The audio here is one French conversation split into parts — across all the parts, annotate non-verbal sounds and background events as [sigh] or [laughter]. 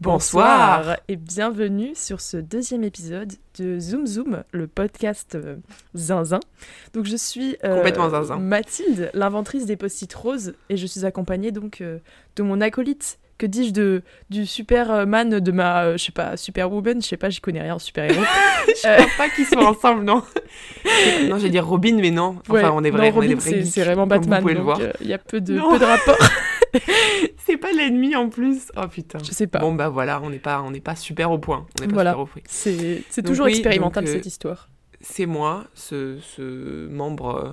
Bonsoir et bienvenue sur ce deuxième épisode de Zoom Zoom, le podcast euh, Zinzin. Donc je suis euh, Complètement zinzin. Mathilde, l'inventrice des post-it roses, et je suis accompagnée donc euh, de mon acolyte. Que dis-je de du Superman de ma euh, je sais pas Superwoman, je sais pas, j'y connais rien en super-héros. [laughs] Je Euh. crois pas qu'ils sont ensemble, non. [laughs] non, j'allais dire Robin, mais non. Enfin, Ouais, on est non, vrai, on est des vrais c'est vraiment Batman, donc il y a peu de Non. peu de rapport. [laughs] [laughs] C'est pas l'ennemi en plus. Oh putain. je sais pas. Bon bah voilà, on n'est pas, on n'est pas super au point. On n'est pas Voilà. super au fruit. C'est c'est toujours oui, expérimental donc, euh, cette histoire. C'est moi, ce, ce membre. euh,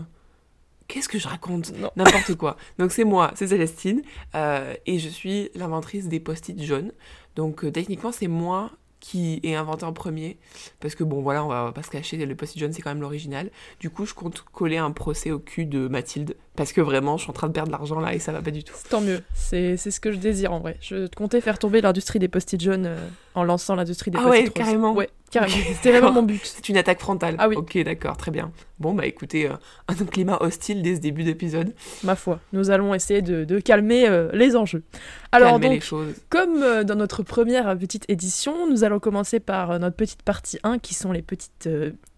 Qu'est-ce que je raconte? N'importe quoi. Donc c'est moi, c'est Célestine, euh, et je suis l'inventrice des post-it jaunes. Donc techniquement, c'est moi qui ai inventé en premier, parce que bon voilà, on va pas se cacher, le post-it jaune c'est quand même l'original. Du coup, je compte coller un procès au cul de Mathilde, parce que vraiment, je suis en train de perdre de l'argent là et ça va pas du tout. Tant mieux, c'est ce que je désire en vrai. Je comptais faire tomber l'industrie des post-it jaunes euh, en lançant l'industrie des Ah post-it ouais, carrément. Ouais, carrément. C'était vraiment mon but. C'est une attaque frontale. Ah oui. Ok, d'accord, très bien. Bon bah écoutez, euh, un climat hostile dès ce début d'épisode. Ma foi, nous allons essayer de, de calmer euh, les enjeux. Alors Calmer donc, les choses. comme dans notre première petite édition, nous allons commencer par notre petite partie 1, qui sont les petites,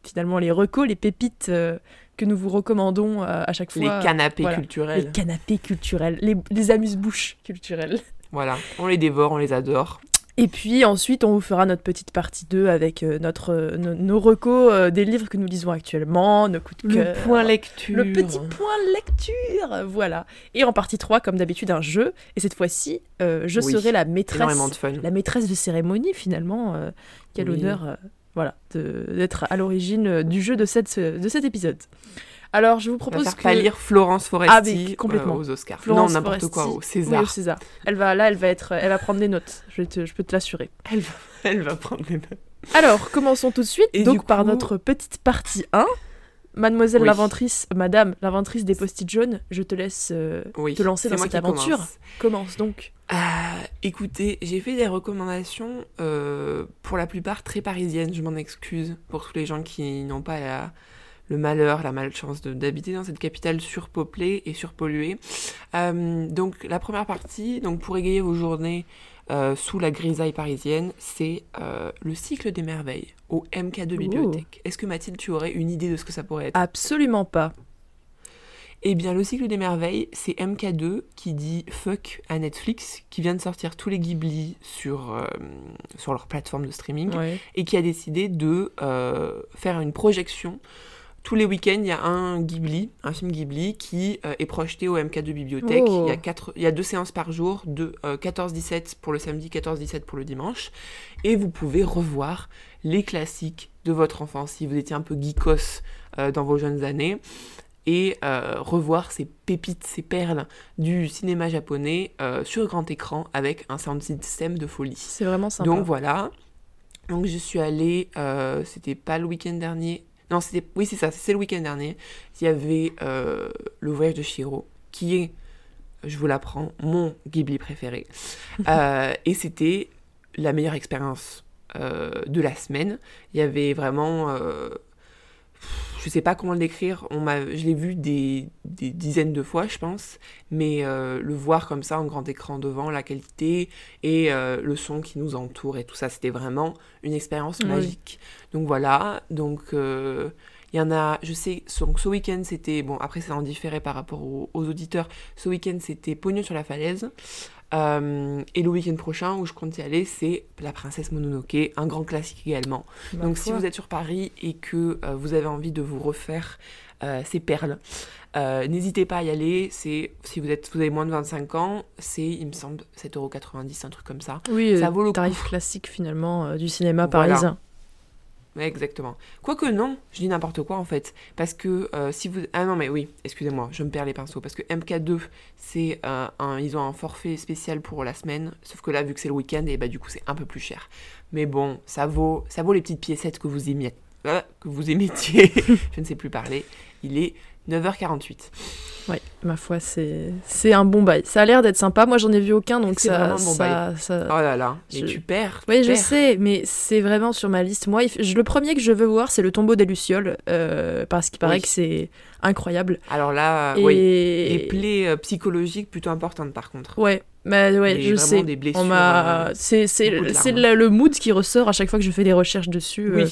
finalement les recos, les pépites que nous vous recommandons euh, à chaque fois. Les canapés voilà. culturels. Les canapés culturels, les, les amuse-bouches culturelles. Voilà, on les dévore, on les adore. Et puis ensuite, on vous fera notre petite partie 2 avec euh, notre, euh, nos, nos recos euh, des livres que nous lisons actuellement, nos coups de cœur. lecture. Le petit point lecture, voilà. Et en partie 3, comme d'habitude, un jeu. Et cette fois-ci, euh, je Oui, serai la maîtresse, de fun. la maîtresse de cérémonie, finalement. euh, quel Oui. honneur, euh, voilà, d'être à l'origine euh, du jeu de, cette, de cet épisode. Alors, je vous On va propose faire que... pâlir Florence Foresti Ah, mais complètement. euh, aux Oscars. Florence non, n'importe quoi, au Oui, César. au César. Elle va, là, elle va, être, elle va prendre des notes. Je, te- je peux te l'assurer. Elle, va, elle va prendre les notes. Alors, commençons tout de suite, Et donc par notre petite partie 1. Mademoiselle Oui. l'inventrice, madame l'inventrice des post-it jaunes, je te laisse euh, Oui, te lancer dans cette aventure. commence. Commence donc. Euh, écoutez, j'ai fait des recommandations euh, pour la plupart très parisiennes, je m'en excuse pour tous les gens qui n'ont pas la- le malheur, la malchance d'habiter dans cette capitale surpeuplée et surpolluée. Euh, donc la première partie, donc pour égayer vos journées euh, sous la grisaille parisienne, c'est euh, le cycle des merveilles au MK2 Bibliothèque. Est-ce que Mathilde, tu aurais une idée de ce que ça pourrait être? Absolument pas. Eh bien, le cycle des merveilles, c'est MK2 qui dit fuck à Netflix, qui vient de sortir tous les Ghibli sur, euh, sur leur plateforme de streaming, Ouais. et qui a décidé de euh, faire une projection. Tous les week-ends, il y a un Ghibli, un film Ghibli, qui euh, est projeté au MK2 Bibliothèque. Oh. Il, y a quatre, il y a deux séances par jour, de euh, 14-17 pour le samedi, 14-17 pour le dimanche. Et vous pouvez revoir les classiques de votre enfance, si vous étiez un peu geekos dans vos jeunes années et euh, revoir ces pépites, ces perles du cinéma japonais euh, sur grand écran avec un sound system de folie. C'est vraiment sympa. Donc voilà. Donc je suis allée, euh, c'était pas le week-end dernier. Non, c'était, oui c'est ça, c'est le week-end dernier. Il y avait le voyage de Shiro, qui est, je vous l'apprends, mon Ghibli préféré. [laughs] Et c'était la meilleure expérience de la semaine. Il y avait vraiment, je sais pas comment le décrire. On m'a, je l'ai vu des, des dizaines de fois, je pense, mais euh, le voir comme ça en grand écran devant, la qualité et euh, le son qui nous entoure et tout ça, c'était vraiment une expérience Oui. magique. Donc voilà, donc euh, il y en a, je sais, donc ce week-end c'était, bon après c'est en différé par rapport aux, aux auditeurs, ce week-end c'était Pognon sur la falaise. Euh, et le week-end prochain où je compte y aller, c'est La Princesse Mononoke, un grand classique également. Donc si vous êtes sur Paris et que euh, vous avez envie de vous refaire euh, ces perles, n'hésitez pas à y aller. C'est si vous êtes vous avez moins de 25 ans, c'est il me semble 7,90€, un truc comme ça. Oui, ça vaut le tarif classique finalement du cinéma Voilà. parisien. Exactement. Quoique non, je dis n'importe quoi en fait. Parce que euh, si vous... Ah non mais oui, excusez-moi, je me perds les pinceaux. Parce que MK2, c'est euh, un... Ils ont un forfait spécial pour la semaine. Sauf que là, vu que c'est le week-end, et bah du coup c'est un peu plus cher. Mais bon, ça vaut, ça vaut les petites piécettes que vous émiez... euh, que vous émettiez. [laughs] je ne sais plus parler. Il est 9h48. Ouais, ma foi, c'est un bon bail. Ça a l'air d'être sympa. Moi, j'en ai vu aucun, donc C'est ça, vraiment un bon ça, ça- Oh là là, je- tu perds. Oui, je sais, mais c'est vraiment sur ma liste. Moi, il le premier que je veux voir, c'est le tombeau des Lucioles, euh, parce qu'il paraît Oui. que c'est incroyable. Alors là, Et... oui. Les plaies euh, psychologiques plutôt importantes par contre. Ouais, Bah ouais, je sais. des blessures, euh, C'est le, mood qui ressort à chaque fois que je fais des recherches dessus. euh.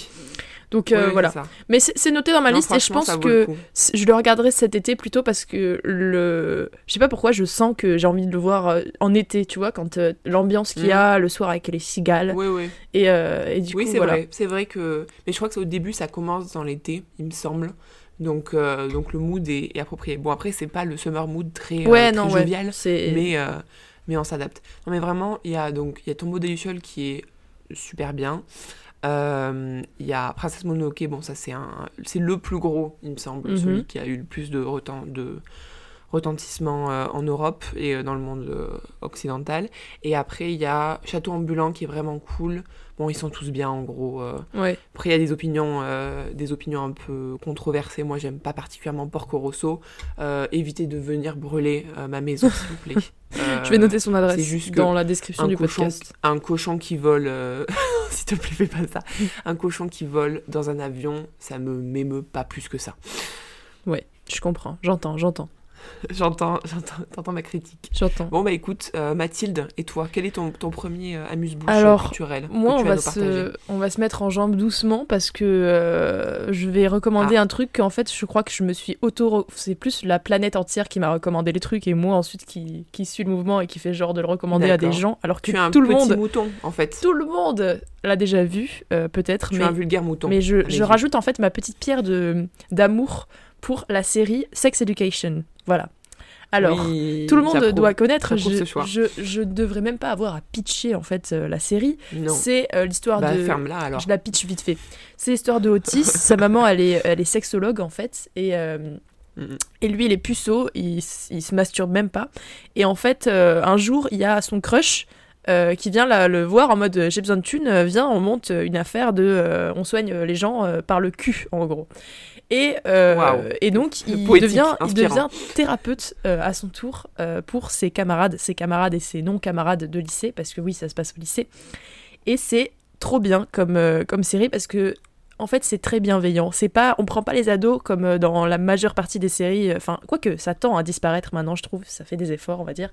Donc Oui, euh, voilà. Mais c'est noté dans ma Non, liste et je pense que je le regarderai cet été plutôt parce que le. Je sais pas pourquoi, je sens que j'ai envie de le voir euh, en été, tu vois, quand euh, l'ambiance qu'il y a le soir avec les cigales. Oui, oui. Et, et du Oui, coup, c'est voilà. vrai. C'est vrai que. Mais je crois que au début, ça commence dans l'été, il me semble. Donc, euh, donc le mood est, est approprié. Bon, après, c'est pas le summer mood très, euh, Ouais, très non, ouais. jovial, C'est. mais, euh, mais on s'adapte. Non, mais vraiment, il y a donc il y a Tombeau des Lucioles qui est super bien. Euh, Il y a Princesse Mononoke, bon, ça c'est un, c'est le plus gros, il me semble, Mhm. celui qui a eu le plus de, retent- de retentissement euh, en Europe et euh, dans le monde euh, occidental. Et après, il y a Château ambulant qui est vraiment cool. Bon, ils sont tous bien en gros. Ouais. Après, il y a des opinions, euh, des opinions un peu controversées. Moi, j'aime pas particulièrement Porco Rosso. Euh, évitez de venir brûler euh, ma maison, s'il vous plaît. [laughs] Je vais noter son adresse juste dans la description du cochon, podcast. un cochon qui vole, [laughs] s'il te plaît, fais pas ça. Un cochon qui vole dans un avion, ça me m'émeut pas plus que ça. Je comprends, j'entends, j'entends, [laughs] J'entends, j'entends, t'entends ma critique. j'entends. Bon bah écoute, euh, Mathilde, et toi, quel est ton, ton premier euh, amuse-bouche Alors, culturel Moi, que on vas va, se, on va se mettre en jambe doucement parce que euh, je vais recommander Ah. un truc qu'en fait, je crois que je me suis auto. C'est plus la planète entière qui m'a recommandé les trucs et moi ensuite qui, qui suis le mouvement et qui fait genre de le recommander à des gens alors que Tu es un tout le monde, mouton, en fait. tout le monde l'a déjà vu, euh, peut-être. Tu es Mais, un vulgaire mouton. mais je, je rajoute en fait ma petite pierre de d'amour pour la série Sex Education. Voilà. Alors. Oui, Tout le monde doit connaître. Je, je, devrais même pas avoir à pitcher en fait euh, la série. C'est euh, l'histoire Bah de. alors. Je la pitch vite fait. C'est l'histoire de Otis. [laughs] Sa maman, elle est, elle est sexologue en fait. Et, euh, et lui, il est puceau. Il, il se masturbe même pas. Et en fait, un jour, il y a son crush. qui vient la- le voir en mode j'ai besoin de thunes, viens on monte une affaire de on soigne les gens par le cul en gros. Et, euh, et donc il Poétique, devient, il inspirant. devient thérapeute euh, à son tour euh, pour ses camarades, ses camarades et ses non-camarades de lycée, parce que oui, ça se passe au lycée. Et c'est trop bien comme, comme série parce que en fait c'est très bienveillant. C'est pas, on prend pas les ados comme euh, dans la majeure partie des séries. euh, Enfin, quoique ça tend à disparaître maintenant, je trouve. Ça fait des efforts, on va dire.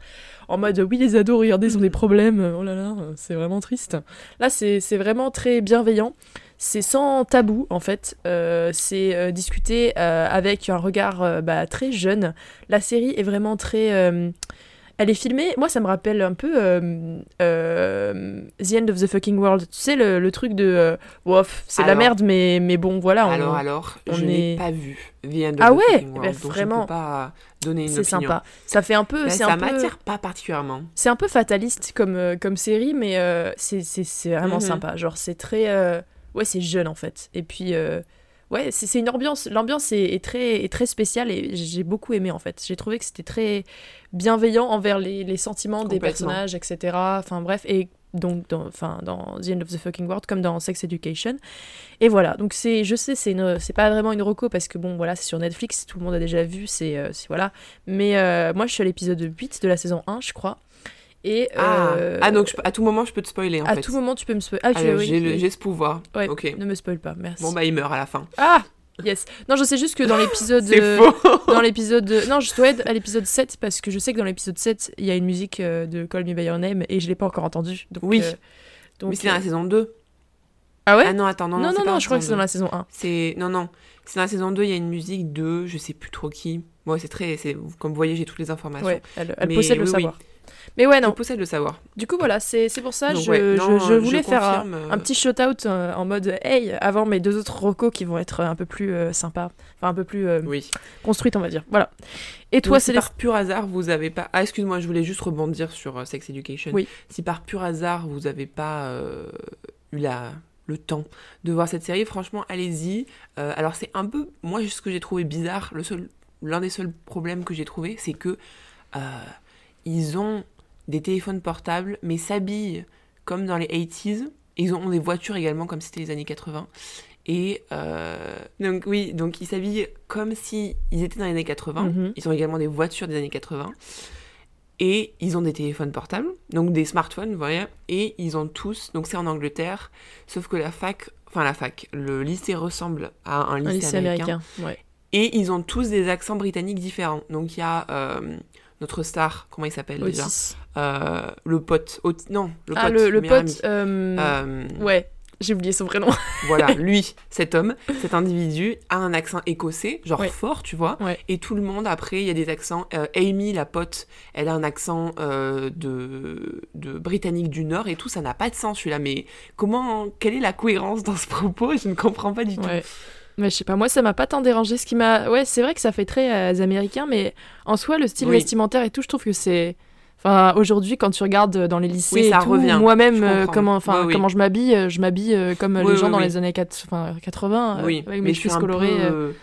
En mode oui les ados, regardez, ils ont des [laughs] problèmes. euh, Oh là là, c'est vraiment triste. Là c'est c'est vraiment très bienveillant. C'est sans tabou en fait. Euh, c'est euh, discuté euh, avec un regard bah, très jeune. La série est vraiment très. Euh, elle est filmée, moi ça me rappelle un peu euh, euh, The End of the Fucking World. Tu sais, le, le truc de. euh, Wof, c'est la merde, mais, mais bon, voilà. on- Alors, alors, on je n'ai pas vu The End of Ah the ouais? Fucking Bah, World, donc vraiment, je peux pas donner une c'est sympa. Ça fait un peu. C'est ça peu. m'attire pas particulièrement. C'est un peu fataliste comme, euh, comme série, mais euh, c'est- vraiment Mhm. sympa. Genre, c'est très. euh, Ouais, c'est jeune en fait. Et puis. Ouais, c'est une ambiance. L'ambiance est, est très, est très spéciale et j'ai beaucoup aimé en fait. J'ai trouvé que c'était très bienveillant envers les, les sentiments des personnages, etc. Enfin bref, et donc dans, enfin, dans The End of the Fucking World comme dans Sex Education. Et voilà, donc c'est, je sais, c'est c'est pas vraiment une reco parce que bon, voilà, c'est sur Netflix, tout le monde a déjà vu, c'est, euh, voilà. Mais euh, moi, je suis à l'épisode 8 de la saison 1, je crois. Et Ah. euh, ah, donc je à tout moment, je peux te spoiler en à fait. tout moment, tu peux me spoiler. Ah, tu Alors, oui, j'ai oui. ce pouvoir. Ouais, Ok. Ne me spoil pas, merci. Bon, bah, il meurt à la fin. Ah Yes. Non, je sais juste que dans l'épisode. [laughs] C'est euh, faux. [laughs] Dans l'épisode. Non, je dois être à l'épisode 7 parce que je sais que dans l'épisode 7, il y a une musique euh, de Call Me By Your Name et je l'ai pas encore entendue. Donc, Oui. euh, donc, Mais c'est dans euh, la saison 2. Ah ouais? Ah non, attends, non, Non, non, je crois que c'est dans la saison saison 1. 2. C'est... Non, non. C'est dans la saison 2, il y a une musique de... Je sais plus trop qui. Bon, c'est très... Comme vous voyez, j'ai toutes les informations. Ouais, elle, elle Mais possède le oui, oui. Mais ouais, non. possède le savoir. Du coup, voilà, c'est c'est pour ça Donc, je, ouais, non, je, je voulais faire un, euh, un petit shout-out euh, en mode hey, avant mes deux autres recos qui vont être un peu plus euh, sympas, enfin un peu plus euh, Oui. construites, on va dire. Voilà. Et toi, Donc, si c'est par pur hasard vous avez pas. Ah, excuse-moi, je voulais juste rebondir sur euh, Sex Education. Oui. Si par pur hasard vous avez pas euh, eu la le temps de voir cette série, franchement, allez-y. Euh, alors c'est un peu, moi, ce que j'ai trouvé bizarre, le seul, l'un des seuls problèmes que j'ai trouvé, c'est que euh, ils ont des téléphones portables, mais s'habillent comme dans les 80s. Ils ont des voitures également, comme c'était les années 80. Et euh, donc oui, donc ils s'habillent comme si ils étaient dans les années 80. Mhm. Ils ont également des voitures des années 80. Et ils ont des téléphones portables, donc des smartphones, vous voyez. Et ils ont tous, donc c'est en Angleterre, sauf que la fac, enfin la fac, le lycée ressemble à un lycée, un lycée américain. américain. Ouais. Et ils ont tous des accents britanniques différents. Donc il y a euh, notre star, comment il s'appelle déjà. Euh, Le pote. Ot- Non, le Ah, pote. le, pote. euh, Euh, Ouais, j'ai oublié son prénom. [laughs] Voilà, lui, cet homme, cet individu, a un accent écossais, genre Ouais. fort, tu vois. Ouais. Et tout le monde, après, il y a des accents. euh, Amy, la pote, elle a un accent euh, de, de britannique du Nord et tout, ça n'a pas de sens, celui-là. Mais comment, quelle est la cohérence dans ce propos? Je ne comprends pas du tout. Ouais. Mais je sais pas, moi ça m'a pas tant dérangé. Ce qui m'a. Ouais, c'est vrai que ça fait très euh, américain, mais en soi, le style Oui. vestimentaire et tout, je trouve que c'est. Enfin, aujourd'hui, quand tu regardes dans les lycées, Oui, ça tout, revient. moi-même, Je euh, comment, enfin, oui. comment je m'habille, euh, je m'habille euh, comme les gens dans les années 4, enfin, 80, euh, Oui, mais cheveux un colorés. euh. peu,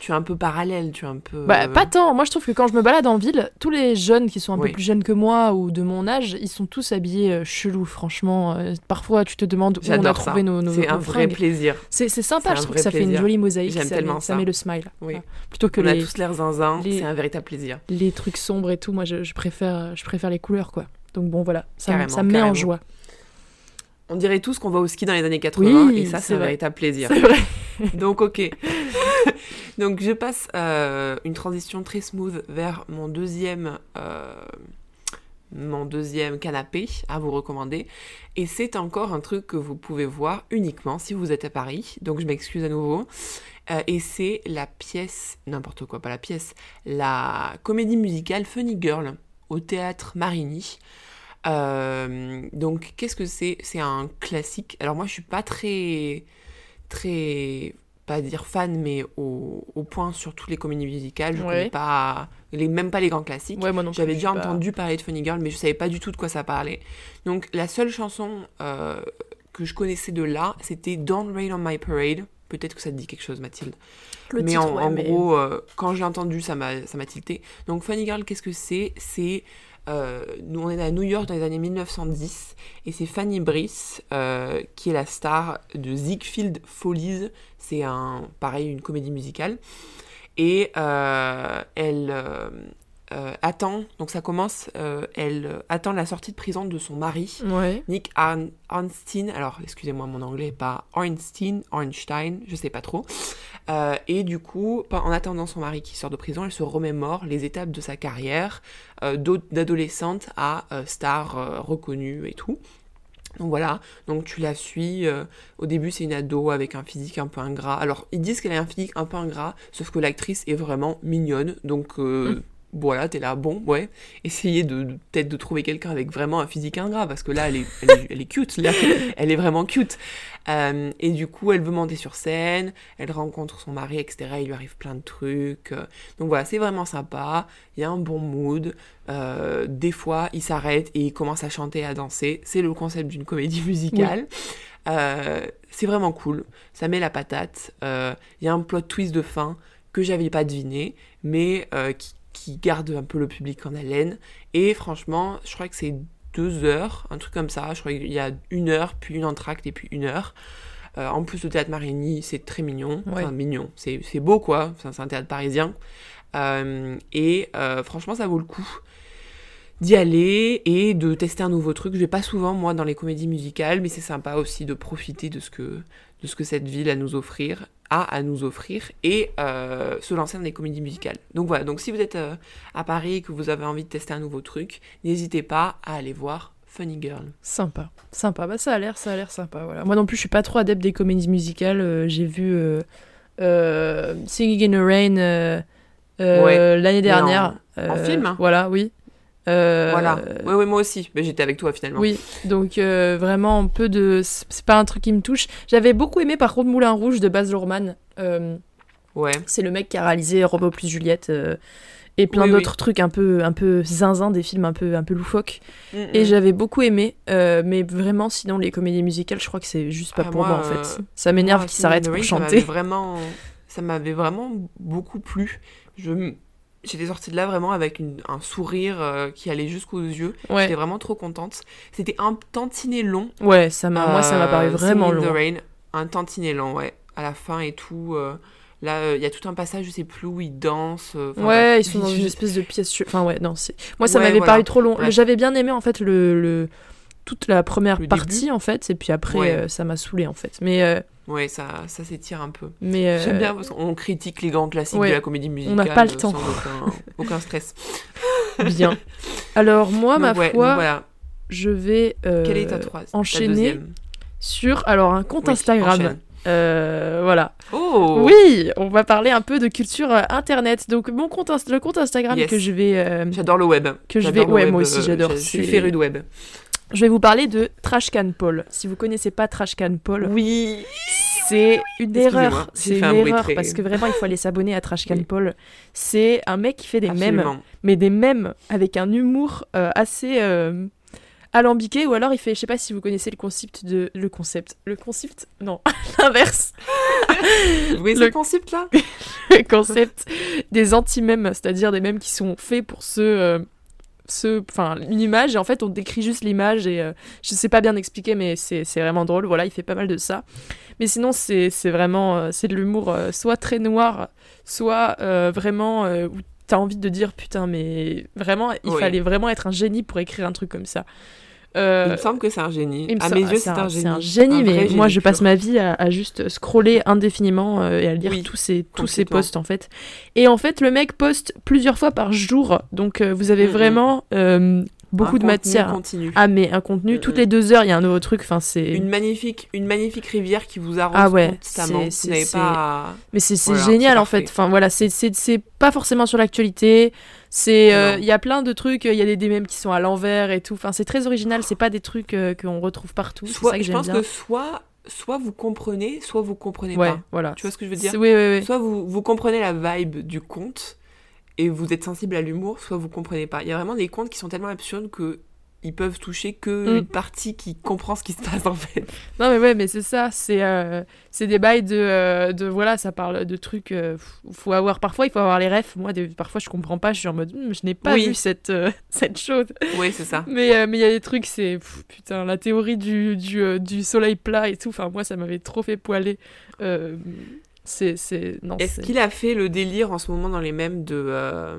tu es un peu parallèle, tu es un peu. Bah, pas tant. Moi, je trouve que quand je me balade en ville, tous les jeunes qui sont un Oui. peu plus jeunes que moi ou de mon âge, ils sont tous habillés euh, chelous, franchement. Euh, parfois, tu te demandes où on a J'adore ça. trouvé nos, nos C'est un vrai fringues. plaisir. C'est sympa, je trouve que ça fait une jolie mosaïque. J'aime ça tellement met, ça. met le smile. Oui. Voilà. Plutôt que On a les, tous l'air zinzin, les- c'est un véritable plaisir. les trucs sombres et tout, moi je, je préfère, je préfère les couleurs quoi. Donc bon voilà, ça, Carrément, ça me met en joie. On dirait tous qu'on va au ski dans les années 80 Oui, et ça, c'est un véritable plaisir. C'est vrai. Donc, ok. [laughs] Donc, je passe euh, une transition très smooth vers mon deuxième, euh, mon deuxième canapé à vous recommander. Et c'est encore un truc que vous pouvez voir uniquement si vous êtes à Paris. Donc, je m'excuse à nouveau. Euh, et c'est la pièce, n'importe quoi, pas la pièce, la comédie musicale Funny Girl au théâtre Marigny. Donc, qu'est-ce que c'est? C'est un classique. Alors, moi, je suis pas très, très, pas dire fan, mais au, au point sur toutes les comédies musicales. Je Ouais. connais pas, les, même pas les grands classiques. Ouais, J'avais je déjà pas- entendu parler de Funny Girl, mais je savais pas du tout de quoi ça parlait. Donc, la seule chanson euh, que je connaissais de là, c'était Don't Rain on My Parade. Peut-être que ça te dit quelque chose, Mathilde. Le mais titre, en, ouais, en mais- gros, euh, quand j'ai entendu, ça m'a ça m'a tilté. Donc Funny Girl, qu'est-ce que c'est? C'est euh, nous on est à New York dans les années 1910 et c'est Fanny Brice euh, qui est la star de Ziegfeld Follies. C'est un pareil une comédie musicale et euh, elle euh, attend donc ça commence euh, elle euh, attend la sortie de prison de son mari. Ouais. Nick Arn- Arnstein, alors excusez-moi mon anglais est pas Ornstein, Ornstein, je sais pas trop. Euh, et du coup, en attendant son mari qui sort de prison, elle se remémore les étapes de sa carrière d'adolescente à star reconnue et tout. Donc voilà, donc tu la suis. euh, au début, c'est une ado avec un physique un peu ingrat. Alors, ils disent qu'elle a un physique un peu ingrat, sauf que l'actrice est vraiment mignonne. Donc euh, voilà, t'es là, bon, ouais. Essayez de, de- peut-être de trouver quelqu'un avec vraiment un physique ingrat, parce que là, elle est, elle est, elle est cute. Là, [laughs] elle est vraiment cute. Euh, et du coup, elle veut monter sur scène, elle rencontre son mari, etc. Il lui arrive plein de trucs. Donc voilà, c'est vraiment sympa. Il y a un bon mood. Euh, des fois, il s'arrête et il commence à chanter, à danser. C'est le concept d'une comédie musicale. Euh, c'est vraiment cool. Ça met la patate. Il y a un plot twist de fin que j'avais pas deviné, mais euh, qui, qui garde un peu le public en haleine. Et franchement, je crois que c'est deux heures, un truc comme ça. Je crois qu'il y a une heure, puis une entracte et puis une heure. Euh, en plus, le théâtre Marigny, c'est très mignon. Ouais. Enfin, mignon. C'est beau, quoi. Enfin, c'est un théâtre parisien. Euh, et euh, franchement, ça vaut le coup d'y aller et de tester un nouveau truc. Je vais pas souvent, moi, dans les comédies musicales, mais c'est sympa aussi de profiter de ce que, de ce que cette ville a à nous offrir, a à nous offrir, et euh, se lancer dans des comédies musicales. Donc voilà, donc si vous êtes euh, à Paris et que vous avez envie de tester un nouveau truc, n'hésitez pas à aller voir Funny Girl. Sympa, sympa. Bah ça a l'air, ça a l'air sympa. Voilà. Moi non plus, je suis pas trop adepte des comédies musicales. euh, J'ai vu Singing in the Rain Ouais, l'année en- dernière. en film, hein. Voilà, oui. Euh, Voilà. Ouais, ouais, moi aussi. Mais j'étais avec toi finalement. Oui, donc euh, vraiment un peu de. C'est pas un truc qui me touche. J'avais beaucoup aimé par contre Moulin Rouge de Baz Luhrmann. Euh, Ouais. c'est le mec qui a réalisé Robo plus Juliette et plein Oui, d'autres trucs un peu, un peu zinzin, des films un peu, un peu loufoques. Mm, Et j'avais beaucoup aimé, mais vraiment, sinon, les comédies musicales, je crois que c'est juste pas Ah, pour moi, moi, en fait. Ça m'énerve qu'ils s'arrêtent pour Rain, ça chanter. m'avait vraiment, ça m'avait vraiment beaucoup plu. Je, j'étais sortie de là vraiment avec une- un sourire euh, qui allait jusqu'aux yeux. J'étais vraiment trop contente. C'était un tantinet long. ouais ça m'a, moi, ça m'a paru Euh, vraiment Singing in long. the Rain, un tantinet long, ouais. À la fin et tout. euh, là, il y a tout un passage, je sais plus où ils dansent. Ouais, ils sont dans une espèce de pièce. Enfin, ouais, non, c'est. Moi, ça Ouais, m'avait voilà. paru trop long. J'avais bien aimé, en fait, le. le... toute la première Le partie début. en fait, et puis après Ouais. euh, ça m'a saoulé en fait. Mais euh, Ouais, ça, ça s'étire un peu. mais euh, J'aime bien parce qu'on critique les grands classiques ouais. de la comédie musicale. n'a pas le temps. Aucun, [laughs] aucun stress. bien. Alors moi, Donc, ma ouais, foi, donc voilà. je vais Quelle est ta troisième enchaîner sur alors un compte Instagram. Voilà. Oh Oui, on va parler un peu de culture internet. Donc mon compte le compte Instagram Yes. que je vais J'adore le web. que je vais- ouais, web, moi aussi, j'adore, Je suis féru de web. Je vais vous parler de Trashcan Paul. Si vous connaissez pas Trashcan Paul, Oui. c'est une erreur. C'est une un erreur très- parce que vraiment il faut aller s'abonner à Trashcan Oui. Paul. C'est un mec qui fait des mèmes, mais des mèmes avec un humour euh, assez euh, alambiqué ou alors il fait je sais pas si vous connaissez le concept de le concept le concept non [laughs] l'inverse Vous voyez Le- ce concept-là [laughs] le concept des anti-mèmes, c'est-à-dire des mèmes qui sont faits pour ce, euh, ce, enfin, une image et en fait on décrit juste l'image et euh, je sais pas bien expliquer mais c'est vraiment drôle. Voilà, il fait pas mal de ça. Mais sinon c'est c'est vraiment euh, c'est de l'humour euh, soit très noir, soit euh, vraiment où t'as envie de dire putain mais vraiment il Oui. fallait vraiment être un génie pour écrire un truc comme ça. Euh, Il me semble que c'est un génie. il me À mes ah, yeux, c'est un, C'est génie. un génie, Un mais moi génie je passe pur. ma vie à, à juste scroller indéfiniment euh, et à lire Oui, tous ces, tous ces complètement. posts en fait. Et en fait, le mec poste plusieurs fois par jour, donc euh, vous avez Mhm. vraiment euh, beaucoup Un de matière. continu. Ah, mais un contenu, Mhm. toutes les deux heures, il y a un nouveau truc, enfin c'est. Une magnifique, une magnifique rivière qui vous arrose Ah ouais, constamment. c'est- Vous c'est- pas. à- Mais c'est c'est Voilà, génial c'est en fait. Enfin voilà, c'est- c'est c'est pas forcément sur l'actualité. C'est euh, il y a plein de trucs. Il y a des, des mèmes qui sont à l'envers et tout. Enfin c'est très original. C'est pas des trucs euh, qu'on retrouve partout. Soit, ça que je pense bien. que soit, soit vous comprenez, soit vous comprenez ouais, pas. voilà. Tu vois ce que je veux dire? C'est- Oui, oui, oui. Soit vous, vous comprenez la vibe du conte et vous êtes sensible à l'humour, soit vous comprenez pas. Il y a vraiment des contes qui sont tellement absurdes que ils peuvent toucher que Mm. une partie qui comprend ce qui se passe en fait. Non mais ouais, mais c'est ça, c'est euh, c'est des bails de, euh, de voilà, ça parle de trucs. euh, faut avoir parfois il faut avoir les refs. Moi, des- parfois je comprends pas, je suis en mode, Hum, je n'ai pas Oui. vu cette euh, [laughs] cette chose. Oui, c'est ça. Mais mais il y a des trucs, c'est putain la théorie du du, du soleil plat et tout. Enfin moi ça m'avait trop fait poiler. C'est c'est non. Est-ce qu'il a fait le délire en ce moment dans les mêmes de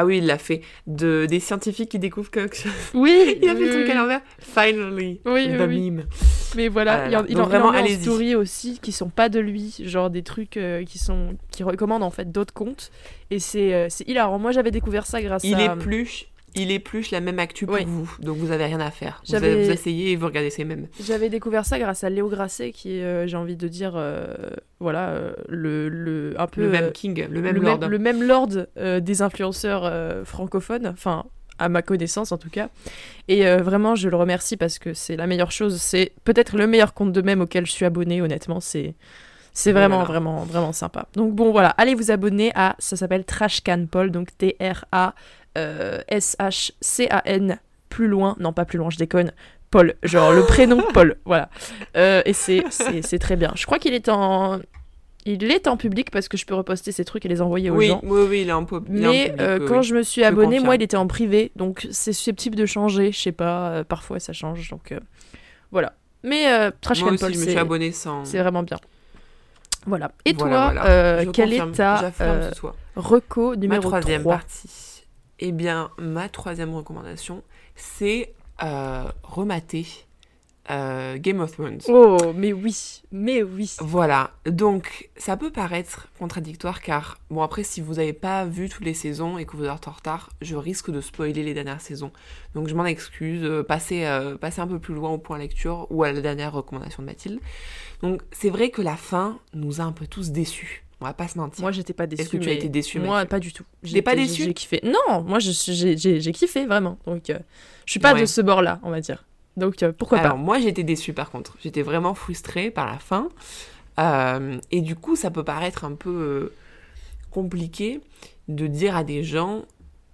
ah oui, il l'a fait de des scientifiques qui découvrent quelque chose. Oui. [laughs] Il a fait le truc à l'envers. Finally, Oui, the oui, meme. Mais voilà, Ah il y en, il en, vraiment, il en met en allez-y. story aussi qui sont pas de lui, genre des trucs euh, qui sont qui recommandent en fait d'autres comptes et c'est euh, hilarant. Moi j'avais découvert ça grâce Il à épluche, il épluche la même actu pour Oui. vous, donc vous avez rien à faire. Vous, vous asseyez et vous regardez ces mêmes. j'avais découvert ça grâce à Léo Grasset qui est euh, j'ai envie de dire euh, voilà euh, le, le un peu Le même king, le même le lord. même, le même lord des influenceurs francophones, enfin à ma connaissance en tout cas. Et euh, vraiment, je le remercie parce que c'est la meilleure chose. C'est peut-être le meilleur compte de même auquel je suis abonnée, honnêtement. C'est c'est vraiment, Voilà. vraiment, vraiment sympa. Donc bon, voilà, allez vous abonner à, ça s'appelle Trashcan Paul, donc T-R-A-S-H-C-A-N, plus loin, non pas plus loin, je déconne, Paul, genre le prénom [laughs] Paul, voilà. Euh, et c'est très bien. Je crois qu'il est en... Il est en public parce que je peux reposter ces trucs et les envoyer aux oui, gens. oui, oui, il est en pop. il est en Mais public, euh, quand oui. je me suis abonnée, moi, il était en privé, donc c'est susceptible de changer. Je sais pas, euh, parfois ça change, donc euh, voilà. Mais euh, Trash Moi aussi, Paul, je me suis c'est abonnée sans. c'est vraiment bien. Voilà. Et Voilà, toi, voilà. euh, quel confirme, est ta euh, reco Ma numéro troisième 3 partie. Eh bien, ma troisième recommandation, c'est euh, remater euh, Game of Thrones. Oh, mais oui, mais oui. Voilà, donc ça peut paraître contradictoire car, bon après si vous n'avez pas vu toutes les saisons et que vous êtes en retard, je risque de spoiler les dernières saisons. Donc je m'en excuse, euh, passez, euh, passez un peu plus loin au point lecture ou à la dernière recommandation de Mathilde. Donc c'est vrai que la fin nous a un peu tous déçus, on va pas se mentir. Moi, j'étais pas déçue. Est-ce que tu as été déçue Moi, pas du tout. T'es pas J'étais- déçue J'ai kiffé. Non, moi, j'ai kiffé vraiment. Donc, euh, je suis pas Ouais. de ce bord-là, on va dire. Donc, euh, pourquoi Alors pas moi j'étais déçue par contre, j'étais vraiment frustrée par la fin. Euh, et du coup ça peut paraître un peu euh, compliqué de dire à des gens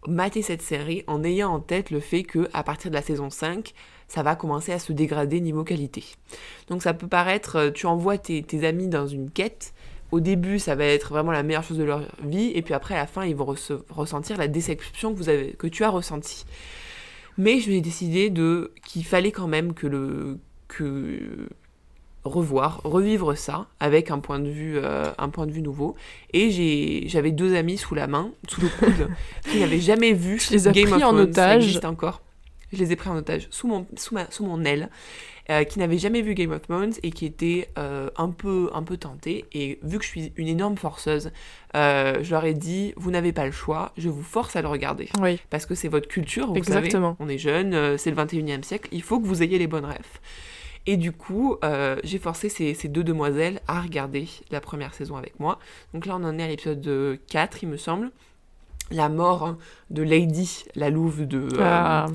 mater cette série en ayant en tête le fait que à partir de la saison 5 ça va commencer à se dégrader niveau qualité. Donc ça peut paraître, euh, tu envoies tes, tes amis dans une quête, au début ça va être vraiment la meilleure chose de leur vie, et puis après à la fin ils vont ressentir la déception que, vous avez, que tu as ressentie. Mais je vais décider de qu'il fallait quand même que le que revoir, revivre ça avec un point de vue euh, un point de vue nouveau. Et j'avais deux amis sous la main, sous le coude, [laughs] qui n'avaient jamais vu Tu les Game pris of en Thrones. Ça otage. existe encore. je les ai pris en otage sous mon, sous ma, sous mon aile, euh, qui n'avaient jamais vu Game of Thrones et qui étaient euh, un, peu, un peu tentés. Et vu que je suis une énorme forceuse, euh, je leur ai dit, vous n'avez pas le choix, je vous force à le regarder. Oui. Parce que c'est votre culture, vous Exactement. savez, on est jeune, c'est le 21e siècle, il faut que vous ayez les bonnes refs. Et du coup, euh, j'ai forcé ces, ces deux demoiselles à regarder la première saison avec moi. Donc là, on en est à l'épisode euh, 4, il me semble. La mort hein, de Lady, la louve de, euh, Ah,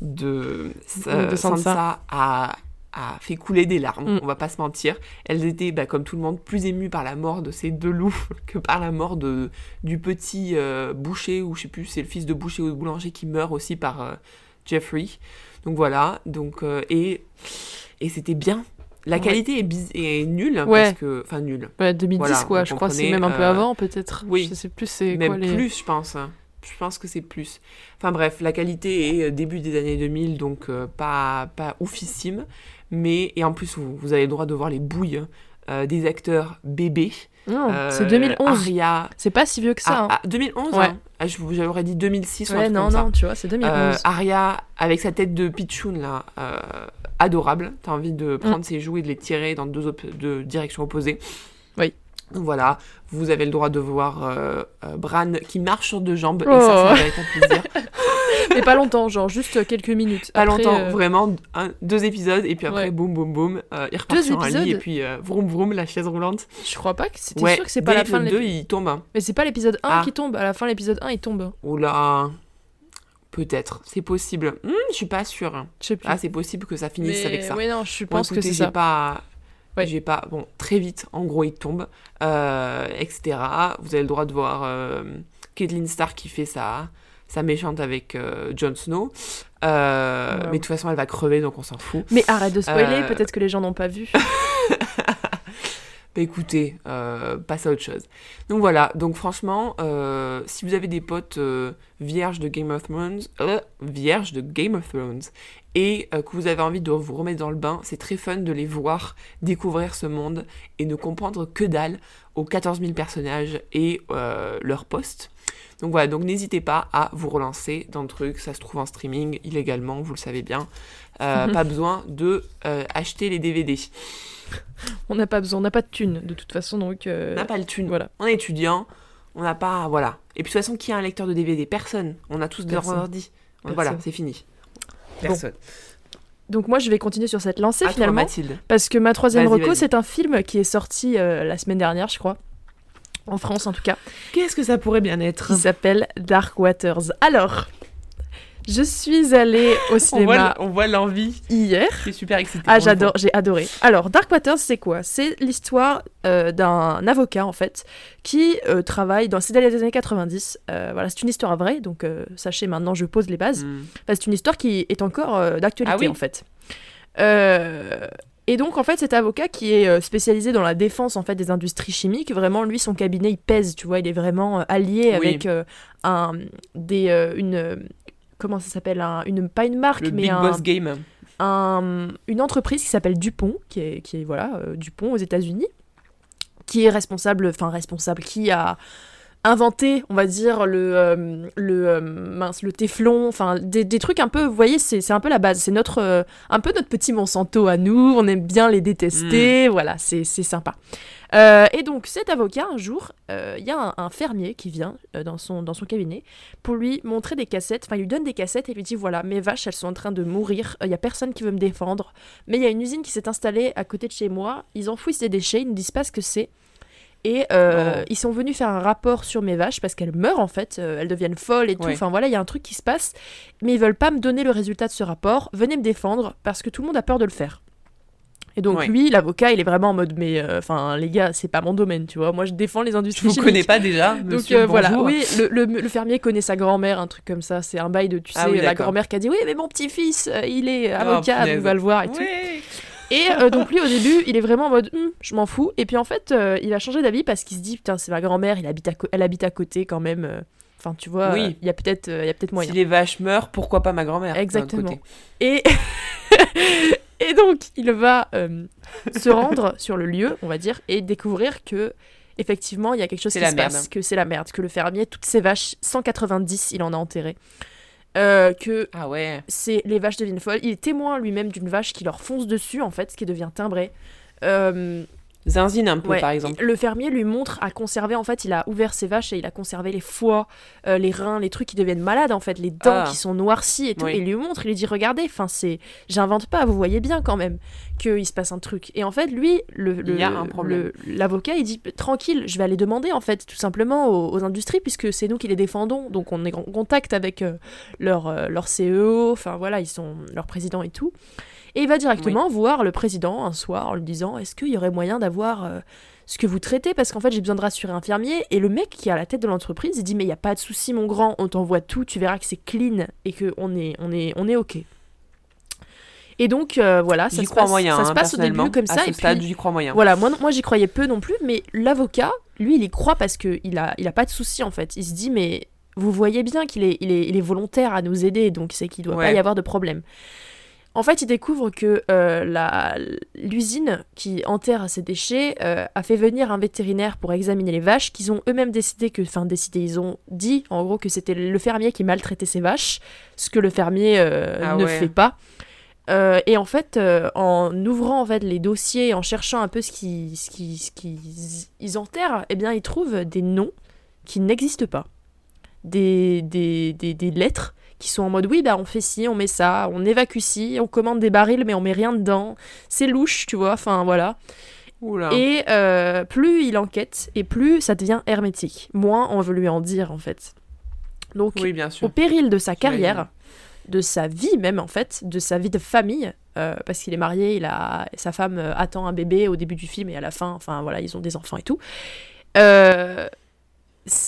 de, de Sansa. a, a fait couler des larmes, Mm. on va pas se mentir. Elles étaient, bah, comme tout le monde, plus émues par la mort de ces deux loups [laughs] que par la mort de, du petit euh, boucher, ou je sais plus, c'est le fils de boucher ou de boulanger qui meurt aussi par euh, Jeffrey. Donc voilà, donc, euh, et, et c'était bien. La Ouais. qualité est, nulle, Ouais. parce que, enfin nulle. ouais, 2010 Voilà, quoi, je crois c'est même un peu avant peut-être. oui. Je sais plus c'est Même quoi les... plus, je pense. Je pense que c'est plus. Enfin bref, la qualité est euh, début des années 2000, donc euh, pas, pas oufissime. Mais, et en plus, vous, vous avez le droit de voir les bouilles euh, des acteurs bébés. Non, Euh, c'est 2011. Aria. C'est pas si vieux que ça. hein. Ah, ah, 2011 Ouais. hein. Ah, J'aurais dit 2006 ou un ouais, non, ça. non, tu vois, c'est 2011. Euh, Aria, avec sa tête de pitchoun, là, adorable. T'as envie de prendre ses joues et de les tirer dans deux, deux directions opposées. Oui. Donc voilà, vous avez le droit de voir euh, euh, Bran qui marche sur deux jambes, et Oh. ça, c'est un véritable plaisir. [laughs] Mais pas longtemps, genre juste quelques minutes. Pas Après, longtemps, euh, vraiment, un- deux épisodes, et puis après, Ouais. boum, boum, boum, euh, il repart Deux sur un lit, et épisodes puis euh, vroom, vroom, la chaise roulante. Je crois pas que c'était Ouais, sûr que c'est pas la fin de l'épisode l'épisode. 2, il tombe. hein. Mais c'est pas l'épisode 1 Ah. qui tombe. À la fin de l'épisode 1, il tombe. Oula, peut-être, c'est possible. Hmm, je suis pas sûre. Je sais plus. Ah, c'est possible que ça finisse Mais avec ça. ouais, non, je Bon, pense que c'est ça. pas. Ouais. J'ai pas. Bon, très vite, en gros, il tombe, euh, etc. Vous avez le droit de voir euh, Caitlyn Stark qui fait sa, sa méchante avec euh, Jon Snow. Euh, Wow. Mais de toute façon, elle va crever, donc on s'en fout. Mais arrête de spoiler, Euh, peut-être que les gens n'ont pas vu. [laughs] Bah écoutez, passe à autre chose. Donc voilà, donc franchement, si vous avez des potes vierges de Game of Thrones, vierges de Game of Thrones, et euh, que vous avez envie de vous remettre dans le bain, c'est très fun de les voir découvrir ce monde et ne comprendre que dalle aux 14 000 personnages et euh, leurs postes. Donc voilà, donc n'hésitez pas à vous relancer dans le truc, ça se trouve en streaming illégalement, vous le savez bien. Euh, [laughs] pas besoin de euh, acheter les DVD. On n'a pas besoin, on n'a pas de thunes de toute façon, donc. euh, On n'a pas le thune. Voilà. On est étudiant, on n'a pas. Voilà. Et puis de toute façon, qui a un lecteur de DVD Personne. On a tous des ordi. Voilà, c'est fini. Bon. Personne. Donc moi, je vais continuer sur cette lancée À toi, finalement. Mathilde. Parce que ma troisième reco, c'est un film qui est sorti euh, la semaine dernière, je crois. En France, en tout cas. Qu'est-ce que ça pourrait bien être? Qui s'appelle Dark Waters. Alors, je suis allée au [laughs] cinéma on voit l'envie. hier. Je suis super excitée. Ah, j'adore, j'ai adoré. Alors, Dark Waters, c'est quoi? C'est l'histoire euh, d'un avocat, en fait, qui euh, travaille dans... C'est dans les années 90. Euh, voilà, c'est une histoire vraie, donc sachez maintenant, je pose les bases. Hmm. Enfin, c'est une histoire qui est encore d'actualité, Ah oui. en fait. Et donc, en fait, cet avocat qui est spécialisé dans la défense, en fait, des industries chimiques, vraiment, lui, son cabinet, il pèse, tu vois, il est vraiment allié Oui. avec un... des... une... Comment ça s'appelle un, une, Pas une marque, Le mais Big un Boss Game. un- une entreprise qui s'appelle Dupont, qui est, qui est voilà, euh, Dupont aux États-Unis, qui est responsable, enfin responsable, qui a inventé, on va dire, le, euh, le, euh, mince, le téflon, enfin des, des trucs un peu, vous voyez, c'est c'est un peu la base, c'est notre, euh, un peu notre petit Monsanto à nous, on aime bien les détester, voilà, c'est c'est sympa. Euh, et donc cet avocat, un jour, euh, il y a un, un fermier qui vient euh, dans, son, dans son cabinet pour lui montrer des cassettes, enfin il lui donne des cassettes et lui dit voilà, mes vaches, elles sont en train de mourir, il y a personne qui veut me défendre, mais il y a une usine qui s'est installée à côté de chez moi, ils enfouissent des déchets, ils ne disent pas ce que c'est. Et euh, Oh. ils sont venus faire un rapport sur mes vaches parce qu'elles meurent en fait, euh, elles deviennent folles et tout. Ouais. Enfin voilà, il y a un truc qui se passe, mais ils veulent pas me donner le résultat de ce rapport. Venez me défendre parce que tout le monde a peur de le faire. Et donc lui, l'avocat, il est vraiment en mode mais euh, enfin les gars, c'est pas mon domaine, tu vois. Moi je défends les Je industries vous chimiques. connais pas déjà, Donc euh, voilà, oui, le, le- le fermier connaît sa grand-mère, un truc comme ça. C'est un bail de, tu Ah sais, oui, la grand-mère qui a dit oui, mais mon petit-fils, euh, il est Oh, avocat, donc va le voir et tout. Et euh, donc lui au début, il est vraiment en mode Hum, je m'en fous. Et puis en fait, euh, il a changé d'avis parce qu'il se dit putain, c'est ma grand-mère, habite à elle habite à côté quand même. Enfin, tu vois, Oui. il y a peut-être il y a peut-être moyen. Si les vaches meurent, pourquoi pas ma grand-mère Exactement. Et [laughs] et donc il va euh, se rendre sur le lieu, on va dire, et découvrir que effectivement il y a quelque chose C'est qui la se merde. passe, que c'est la merde, que le fermier, toutes ses vaches, 190, il en a enterré. euh, que Ah ouais. c'est les vaches deviennent folles. Il est témoin lui-même d'une vache qui leur fonce dessus, en fait, ce qui devient timbré. Euh, Zinzine un peu, Ouais, par exemple. Le fermier lui montre à conserver, en fait, il a ouvert ses vaches et il a conservé les foies, euh, les reins, les trucs qui deviennent malades, en fait, les dents Ah. qui sont noircies et tout. Oui. Et il lui montre, il lui dit, regardez, enfin, c'est, j'invente pas, vous voyez bien quand même qu'il se passe un truc. Et en fait, lui, le, Il l'avocat, il dit, tranquille, je vais aller demander, en fait, tout simplement aux, aux industries, puisque c'est nous qui les défendons. Donc on est en contact avec euh, leur, euh, leur CEO, enfin voilà, ils sont leur président et tout. Et il va directement voir le président un soir en lui disant Est-ce qu'il y aurait moyen d'avoir euh, ce que vous traitez? Parce qu'en fait, j'ai besoin de rassurer un fermier. Et le mec qui est à la tête de l'entreprise, il dit Mais il n'y a pas de souci, mon grand, on t'envoie tout, tu verras que c'est clean et qu'on est, on est, on est OK. Et donc, euh, voilà, ça se passe, moyen. ça se hein, passe au début comme À ça. ce et stade, puis, j'y crois moyen. voilà, moi, moi j'y croyais peu non plus, mais l'avocat, lui, il y croit parce qu'il a, il a pas de souci en fait. Il se dit, mais vous voyez bien qu'il est, il est, il est volontaire à nous aider, donc c'est qu'il doit pas y avoir de problème. En fait, il découvre que euh, la- l'usine qui enterre ces déchets euh, a fait venir un vétérinaire pour examiner les vaches, qu'ils ont eux-mêmes décidé que, enfin décidé, ils ont dit en gros que c'était le fermier qui maltraitait ses vaches, ce que le fermier euh, Ah ne ouais. fait pas. Euh, et en fait, en ouvrant en fait les dossiers, en cherchant un peu ce qu'ils ce qui, ce qu'ils ils enterrent, eh bien ils trouvent des noms qui n'existent pas, des, des, des, des lettres qui sont en mode oui bah on fait ci, on met ça, on évacue ci, on commande des barils mais on met rien dedans, c'est louche tu vois, enfin voilà. Oula. Et euh, plus il enquête et plus ça devient hermétique, moins on veut lui en dire en fait. Donc Oui, bien au péril de sa carrière, de sa vie même en fait, de sa vie de famille, euh, parce qu'il est marié, il a sa femme euh, attend un bébé au début du film et à la fin, enfin voilà, ils ont des enfants et tout. Euh,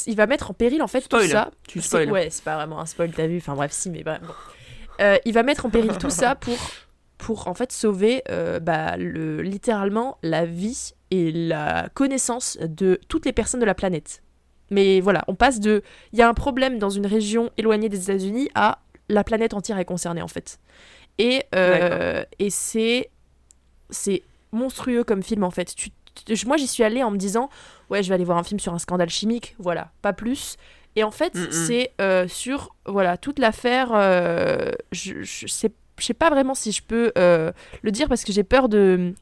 il va mettre en péril en fait Spoil. tout ça. Tu C'est- spoil. Ouais, c'est pas vraiment un spoil, t'as vu. Enfin bref, si, mais bref. bon. Euh, il va mettre en péril tout ça pour, pour en fait sauver euh, bah, le, littéralement la vie et la connaissance de toutes les personnes de la planète. Mais voilà, on passe de il y a un problème dans une région éloignée des États-Unis à la planète entière est concernée en fait. Et, euh, et c'est c'est monstrueux comme film en fait. Tu- moi j'y suis allée en me disant ouais je vais aller voir un film sur un scandale chimique, voilà, pas plus. Et en fait c'est euh, sur voilà toute l'affaire. euh, je, je sais je sais pas vraiment si je peux euh, le dire parce que j'ai peur de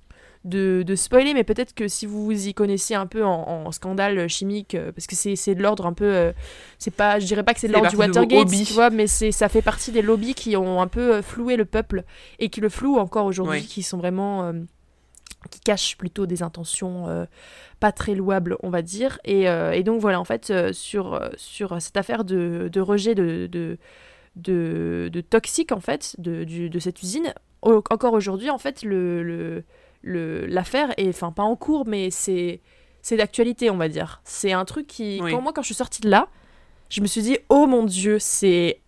de, de spoiler, mais peut-être que si vous y connaissez un peu en, en scandale chimique, parce que c'est de l'ordre un peu, c'est pas, je dirais pas que c'est de l'ordre du Watergate, tu vois, mais ça fait partie des lobbies qui ont un peu floué le peuple et qui le flouent encore aujourd'hui, qui sont vraiment, qui cachent plutôt des intentions euh, pas très louables, on va dire. Et, euh, et donc voilà, en fait, euh, sur sur cette affaire de, de rejet de, de de, de toxiques en fait de, du- de cette usine. Au- encore aujourd'hui, en fait, le, le, le- l'affaire est, enfin, pas en cours, mais c'est, d'actualité, on va dire. C'est un truc qui, Oui. quand moi, quand je suis sortie de là, je me suis dit, oh mon dieu, c'est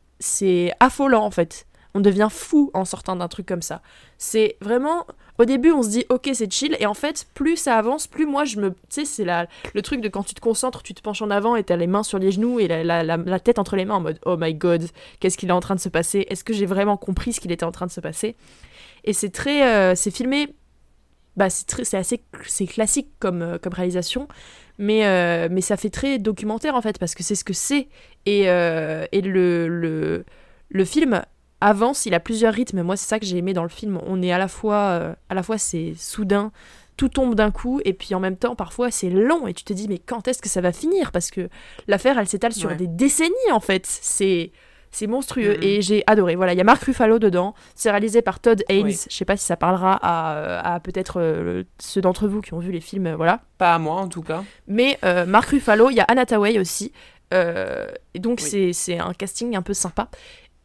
affolant en fait. On devient fou en sortant d'un truc comme ça. C'est vraiment. Au début, on se dit, ok, c'est chill. Et en fait, plus ça avance, plus moi, je me. Tu sais, c'est la, le truc de quand tu te concentres, tu te penches en avant et t'as les mains sur les genoux et la, la, la- tête entre les mains en mode, oh my god, qu'est-ce qu'il est en train de se passer? Est-ce que j'ai vraiment compris ce qu'il était en train de se passer? Et c'est très. euh, c'est filmé. Bah, c'est très- c'est assez c'est classique comme, euh, comme réalisation, mais, euh, mais ça fait très documentaire en fait, parce que c'est ce que c'est. Et, et le, le, le film avance, il a plusieurs rythmes. Moi, c'est ça que j'ai aimé dans le film. On est à la fois, euh, à la fois c'est soudain, tout tombe d'un coup, et puis en même temps, parfois, c'est long, et tu te dis, mais quand est-ce que ça va finir? Parce que l'affaire, elle s'étale sur Ouais. des décennies, en fait. C'est. C'est monstrueux Mhm. et j'ai adoré. Voilà, il y a Mark Ruffalo dedans. C'est réalisé par Todd Haynes. Oui. Je sais pas si ça parlera à, euh, à peut-être euh, ceux d'entre vous qui ont vu les films, euh, voilà. Pas à moi, en tout cas. Mais euh, Mark Ruffalo, il y a Anna Tawai aussi. Et donc Oui. c'est- c'est un casting un peu sympa.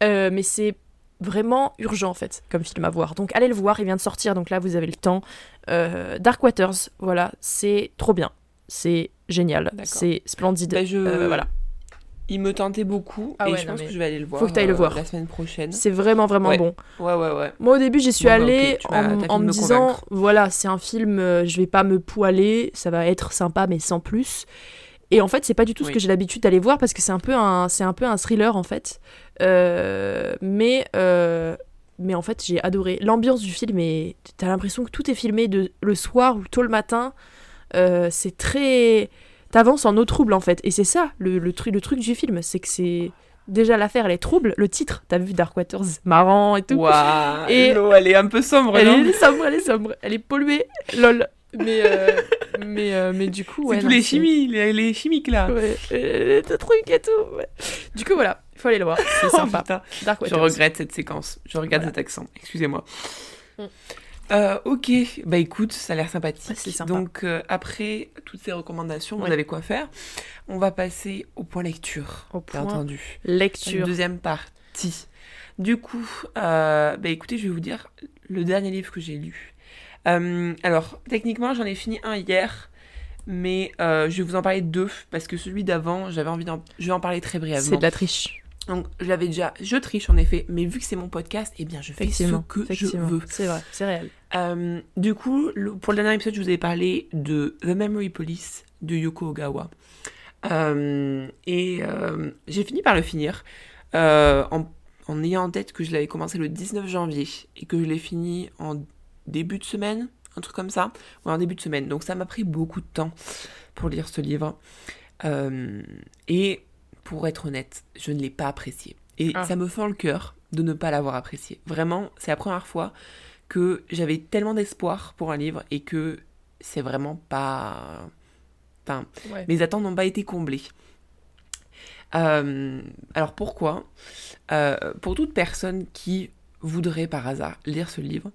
Mais c'est vraiment urgent en fait comme film à voir. Donc allez le voir, il vient de sortir, donc là vous avez le temps. Euh, Dark Waters, voilà, c'est trop bien. C'est génial, c'est splendide. Bah, je... Euh, voilà. Il me tentait beaucoup Ah et ouais, je pense que je vais aller le voir. faut que t'ailles le euh, voir. la semaine prochaine. C'est vraiment vraiment Ouais. bon. Ouais, ouais, ouais. Moi au début j'y suis Bon, bah, allée tu en, me me disant convaincre. voilà c'est un film je vais pas me poiler ça va être sympa mais sans plus et en fait c'est pas du tout ce que j'ai l'habitude d'aller voir parce que c'est un peu un c'est un peu un thriller en fait mais euh, mais en fait j'ai adoré l'ambiance du film et t'as l'impression que tout est filmé de le soir ou tôt le matin Euh, c'est très t'avances en eau trouble en fait et c'est ça le, le truc le truc du film c'est que c'est déjà l'affaire elle est trouble. Le titre, t'as vu Dark Waters, marrant et tout. Et- L'eau, elle est un peu sombre, Elle non est sombre, elle est sombre, elle est polluée, lol. Mais, euh, mais, euh, mais du coup, ouais. Tous non, les chimies, les, les chimiques là. Ouais, des trucs et tout. ouais. Du coup, voilà, il faut aller le voir, c'est [laughs] Oh, sympa. Dark Je regrette cette séquence. Je regrette Voilà. cet accent. Excusez-moi. Mm. Euh, ok, bah écoute, ça a l'air sympathique. Sympa. Donc après toutes ces recommandations, vous avez quoi faire? On va passer au point lecture, Au point entendu. Lecture. Deuxième partie. Du coup, bah écoutez, je vais vous dire le dernier livre que j'ai lu. Euh, alors, techniquement, j'en ai fini un hier, mais euh, je vais vous en parler deux, parce que celui d'avant, j'avais envie d'en... Je vais en parler très brièvement. C'est de la triche. Donc, je l'avais déjà... Je triche, en effet, mais vu que c'est mon podcast, eh bien, je fais ce que je veux. C'est vrai, c'est réel. Euh, du coup, le- pour le dernier épisode, je vous ai parlé de The Memory Police de Yoko Ogawa. Euh, et j'ai fini par le finir en, en ayant en tête que je l'avais commencé le 19 janvier et que je l'ai fini en début de semaine, un truc comme ça, ou en début de semaine. Donc ça m'a pris beaucoup de temps pour lire ce livre. Euh, et pour être honnête, je ne l'ai pas apprécié. Et Ah. ça me fend le cœur de ne pas l'avoir apprécié. Vraiment, c'est la première fois que j'avais tellement d'espoir pour un livre et que c'est vraiment pas. Enfin, Ouais. mes attentes n'ont pas été comblées. Euh, alors pourquoi? Euh, Pour toute personne qui voudrait par hasard lire ce livre,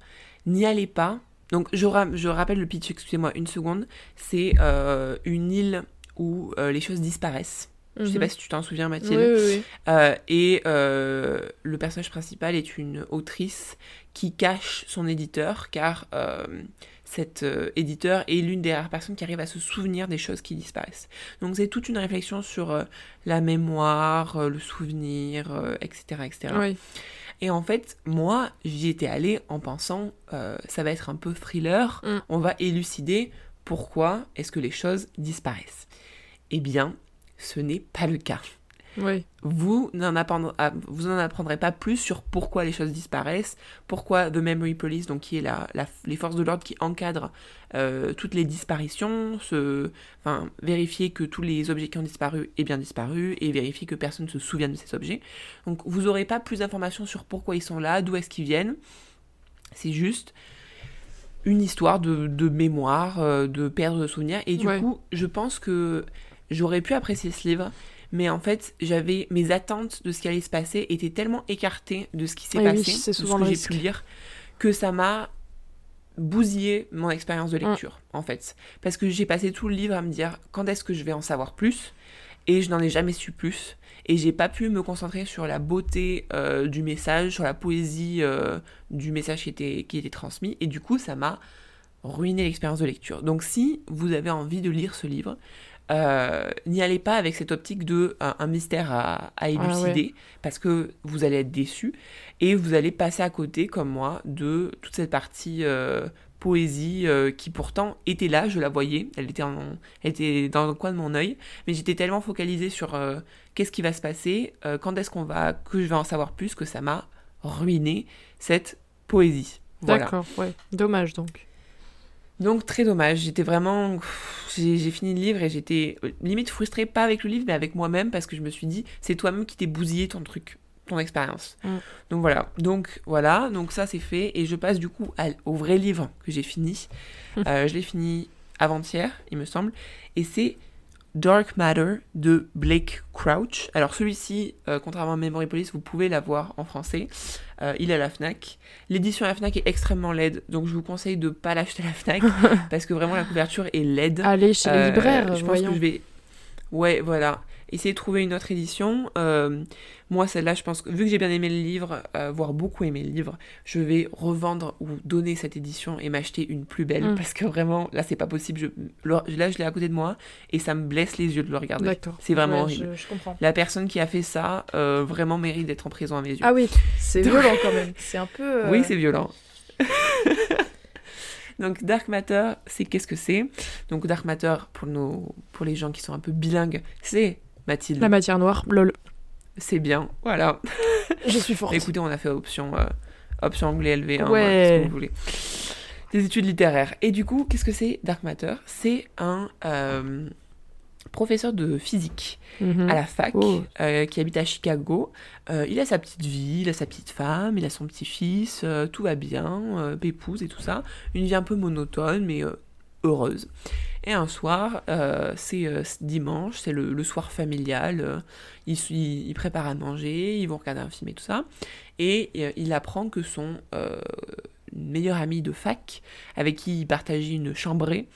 n'y allez pas. Donc je, ra- je rappelle le pitch, excusez-moi une seconde. C'est euh, une île où euh, les choses disparaissent. Je sais Mhm. pas si tu t'en souviens Mathilde. oui, oui. Euh, et le personnage principal est une autrice qui cache son éditeur, car cet euh, éditeur est l'une des rares personnes qui arrive à se souvenir des choses qui disparaissent. Donc c'est toute une réflexion sur euh, la mémoire, euh, le souvenir, etc., etc. Oui. Et en fait, moi, j'y étais allée en pensant, ça va être un peu thriller, Mm. on va élucider pourquoi est-ce que les choses disparaissent. Eh bien, ce n'est pas le cas Oui. vous n'en apprendrez, ah, apprendrez pas plus sur pourquoi les choses disparaissent, pourquoi The Memory Police, donc qui est la, la- les forces de l'ordre qui encadrent euh, toutes les disparitions, se, enfin, vérifier que tous les objets qui ont disparu aient bien disparu et vérifier que personne ne se souvienne de ces objets. Donc vous n'aurez pas plus d'informations sur pourquoi ils sont là, d'où est-ce qu'ils viennent. C'est juste une histoire de, de mémoire, euh, de perdre de souvenirs. Et du Ouais. coup, je pense que j'aurais pu apprécier ce livre mais en fait, j'avais mes attentes de ce qui allait se passer étaient tellement écartées de ce qui s'est Oui, passé, de ce que j'ai pu lire, que ça m'a bousillé mon expérience de Mm. lecture, en fait. Parce que j'ai passé tout le livre à me dire quand est-ce que je vais en savoir plus, et je n'en ai jamais su plus, et j'ai pas pu me concentrer sur la beauté euh, du message, sur la poésie euh, du message qui était, qui était transmis, et du coup, ça m'a ruiné l'expérience de lecture. Donc si vous avez envie de lire ce livre, euh, n'y allez pas avec cette optique de un, un mystère à, à élucider, parce que vous allez être déçu, et vous allez passer à côté, comme moi, de toute cette partie euh, poésie euh, qui pourtant était là, je la voyais, elle était, en- elle était dans le coin de mon œil, mais j'étais tellement focalisée sur euh, qu'est-ce qui va se passer, euh, quand est-ce qu'on va, que je vais en savoir plus, que ça m'a ruiné cette poésie. Voilà. D'accord, ouais. Dommage donc. Donc très dommage, j'étais vraiment... J'ai fini le livre et j'étais euh, limite frustrée, pas avec le livre, mais avec moi-même, parce que je me suis dit, c'est toi-même qui t'es bousillé ton truc, ton expérience. Mm. Donc voilà, donc voilà, donc ça c'est fait, et je passe du coup à- au vrai livre que j'ai fini. [laughs] Euh, je l'ai fini avant-hier, il me semble, et c'est Dark Matter de Blake Crouch. Alors celui-ci, euh, contrairement à Memory Police, vous pouvez l'avoir en français. Euh, il est à la FNAC. L'édition à la FNAC est extrêmement laide, donc je vous conseille de pas l'acheter à la FNAC, [laughs] parce que vraiment la couverture est laide. Allez chez les Euh, libraires, je pense voyons. que je vais... Ouais, voilà. Essayer de trouver une autre édition. Euh, moi, celle-là, je pense que vu que j'ai bien aimé le livre, euh, voire beaucoup aimé le livre, je vais revendre ou donner cette édition et m'acheter une plus belle. Mm. Parce que vraiment, là, c'est pas possible. Je... le- Là, je l'ai à côté de moi et ça me blesse les yeux de le regarder. C'est vraiment Ouais, horrible. Je, je comprends. La personne qui a fait ça euh, vraiment mérite d'être en prison à mes yeux. Ah oui, c'est violent [laughs] quand même. C'est un peu. Oui, c'est violent. [laughs] Donc Dark Matter, c'est qu'est-ce que c'est? Donc Dark Matter, pour, nos, pour les gens qui sont un peu bilingues, c'est Mathilde. La matière noire, lol. C'est bien, voilà. Je suis forte. Écoutez, on a fait option, euh, option anglais LV1, Ouais. ce que vous voulez. Des études littéraires. Et du coup, qu'est-ce que c'est Dark Matter C'est un... euh, professeur de physique Mhm. à la fac, Oh. euh, qui habite à Chicago. Il a sa petite vie, il a sa petite femme, il a son petit-fils, tout va bien, épouse et tout ça. Une vie un peu monotone, mais heureuse. Et un soir, euh, c'est euh, c'est dimanche, c'est le, le soir familial, euh, il, il, il prépare à manger, ils vont regarder un film et tout ça. Et il apprend que son meilleur ami de fac, avec qui il partageait une chambrée,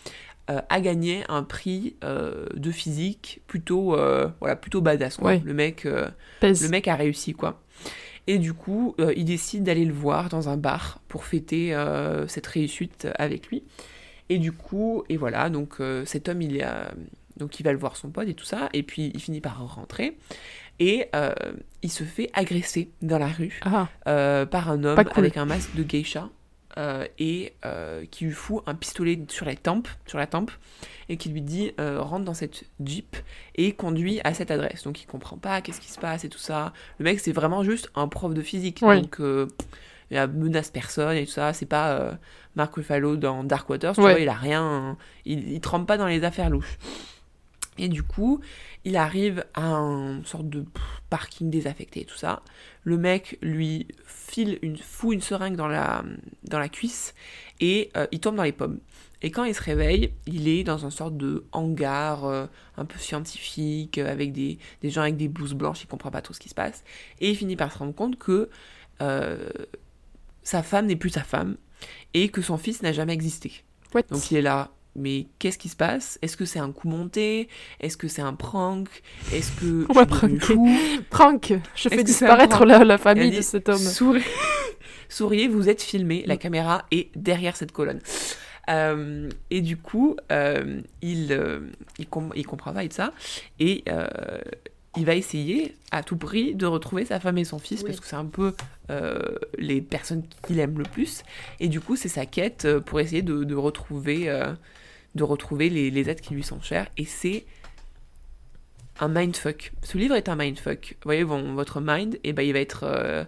a gagné un prix de physique plutôt, voilà, plutôt badass. quoi. Ouais. Le, mec, le mec a réussi, quoi. Et du coup, il décide d'aller le voir dans un bar pour fêter cette réussite avec lui. Et du coup, et voilà, donc euh, cet homme, il, est, euh, donc il va le voir son pote et tout ça, et puis il finit par rentrer. Et euh, il se fait agresser dans la rue Ah, euh, par un homme cool. avec un masque de geisha et qui lui fout un pistolet sur la tempe, sur la tempe et qui lui dit rentre dans cette jeep et conduit à cette adresse. Donc il comprend pas qu'est-ce qui se passe et tout ça. Le mec c'est vraiment juste un prof de physique, Oui. donc il a menace personne et tout ça. C'est pas Mark Ruffalo dans Dark Waters, tu Ouais. vois, il a rien, il, il trempe pas dans les affaires louches. Et du coup, il arrive à un sorte de parking désaffecté et tout ça. Le mec lui file une, fout une seringue dans la, dans la cuisse et euh, il tombe dans les pommes. Et quand il se réveille, il est dans une sorte de hangar euh, un peu scientifique, euh, avec des, des gens avec des blouses blanches, il comprend pas trop ce qui se passe. Et il finit par se rendre compte que euh, sa femme n'est plus sa femme et que son fils n'a jamais existé. what? Donc il est là, mais qu'est-ce qui se passe? Est-ce que c'est un coup monté? Est-ce que c'est un prank? Est-ce que [laughs] On va pranker. Prank Je fais disparaître la, la Il famille de cet homme. Souri- [laughs] Souriez, vous êtes filmé, la caméra est derrière cette colonne. Euh, et du coup, euh, il, euh, il, com- il comprend pas et ça, et il va essayer à tout prix de retrouver sa femme et son fils, Oui. parce que c'est un peu euh, les personnes qu'il aime le plus. Et du coup, c'est sa quête euh, pour essayer de, de retrouver, euh, de retrouver les, les êtres qui lui sont chers. Et c'est un mindfuck. Ce livre est un mindfuck. Vous voyez, bon, votre mind, et ben, il va être... euh,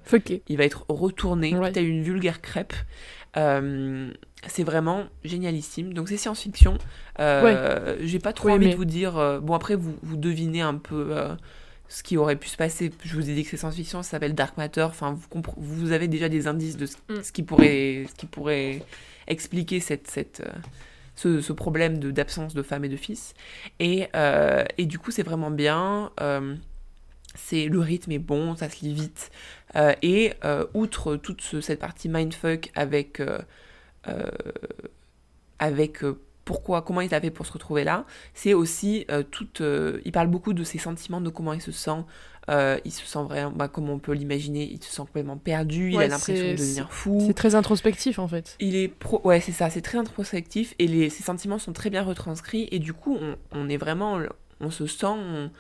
il va être retourné, Ouais. une vulgaire crêpe. C'est vraiment génialissime. Donc c'est science-fiction. Euh, J'ai pas trop Oui, envie mais- de vous dire. euh, bon après vous, vous devinez un peu euh, ce qui aurait pu se passer. Je vous ai dit que c'est science-fiction, ça s'appelle Dark Matter. Enfin vous, vous avez déjà des indices de ce, Mm. ce qui pourrait, ce qui pourrait expliquer cette, cette, euh, ce, ce problème de d'absence de femme et de fils. Et, euh, et du coup c'est vraiment bien. Euh, c'est le rythme est bon, ça se lit vite. Euh, et euh, outre toute ce- cette partie mindfuck avec avec euh, pourquoi comment il a fait pour se retrouver là, c'est aussi euh, toute euh, il parle beaucoup de ses sentiments, de comment il se sent. Euh, il se sent vraiment, bah, comme on peut l'imaginer, il se sent complètement perdu, il a l'impression de devenir fou. C'est très introspectif en fait. Il est pro... Ouais, c'est ça, c'est très introspectif et les... ses sentiments sont très bien retranscrits et du coup, on, on est vraiment... On se sent... On,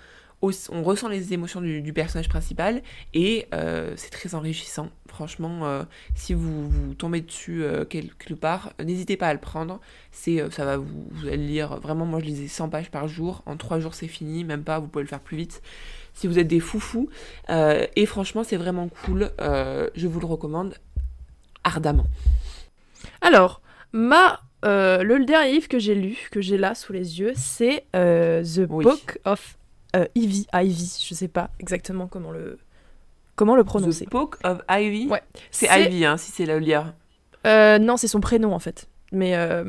on- on ressent les émotions du, du personnage principal et euh, c'est très enrichissant. Franchement, euh, si vous, vous tombez dessus euh, quelque part, n'hésitez pas à le prendre. C'est, ça va vous, vous allez lire. Vraiment, moi, je lisais 100 pages par jour. En 3 jours, c'est fini. Même pas, vous pouvez le faire plus vite. Si vous êtes des foufous. Et franchement, c'est vraiment cool. Je vous le recommande ardemment. Alors, ma, euh, le dernier livre que j'ai lu, que j'ai là sous les yeux, c'est euh, The Oui. Book of euh, Ivy. Ivy, je sais pas exactement comment le, comment le prononcer. The Book of Ivy. Ouais. C'est Ivy, hein, si c'est le lire. Euh, non, c'est son prénom en fait. Mais euh,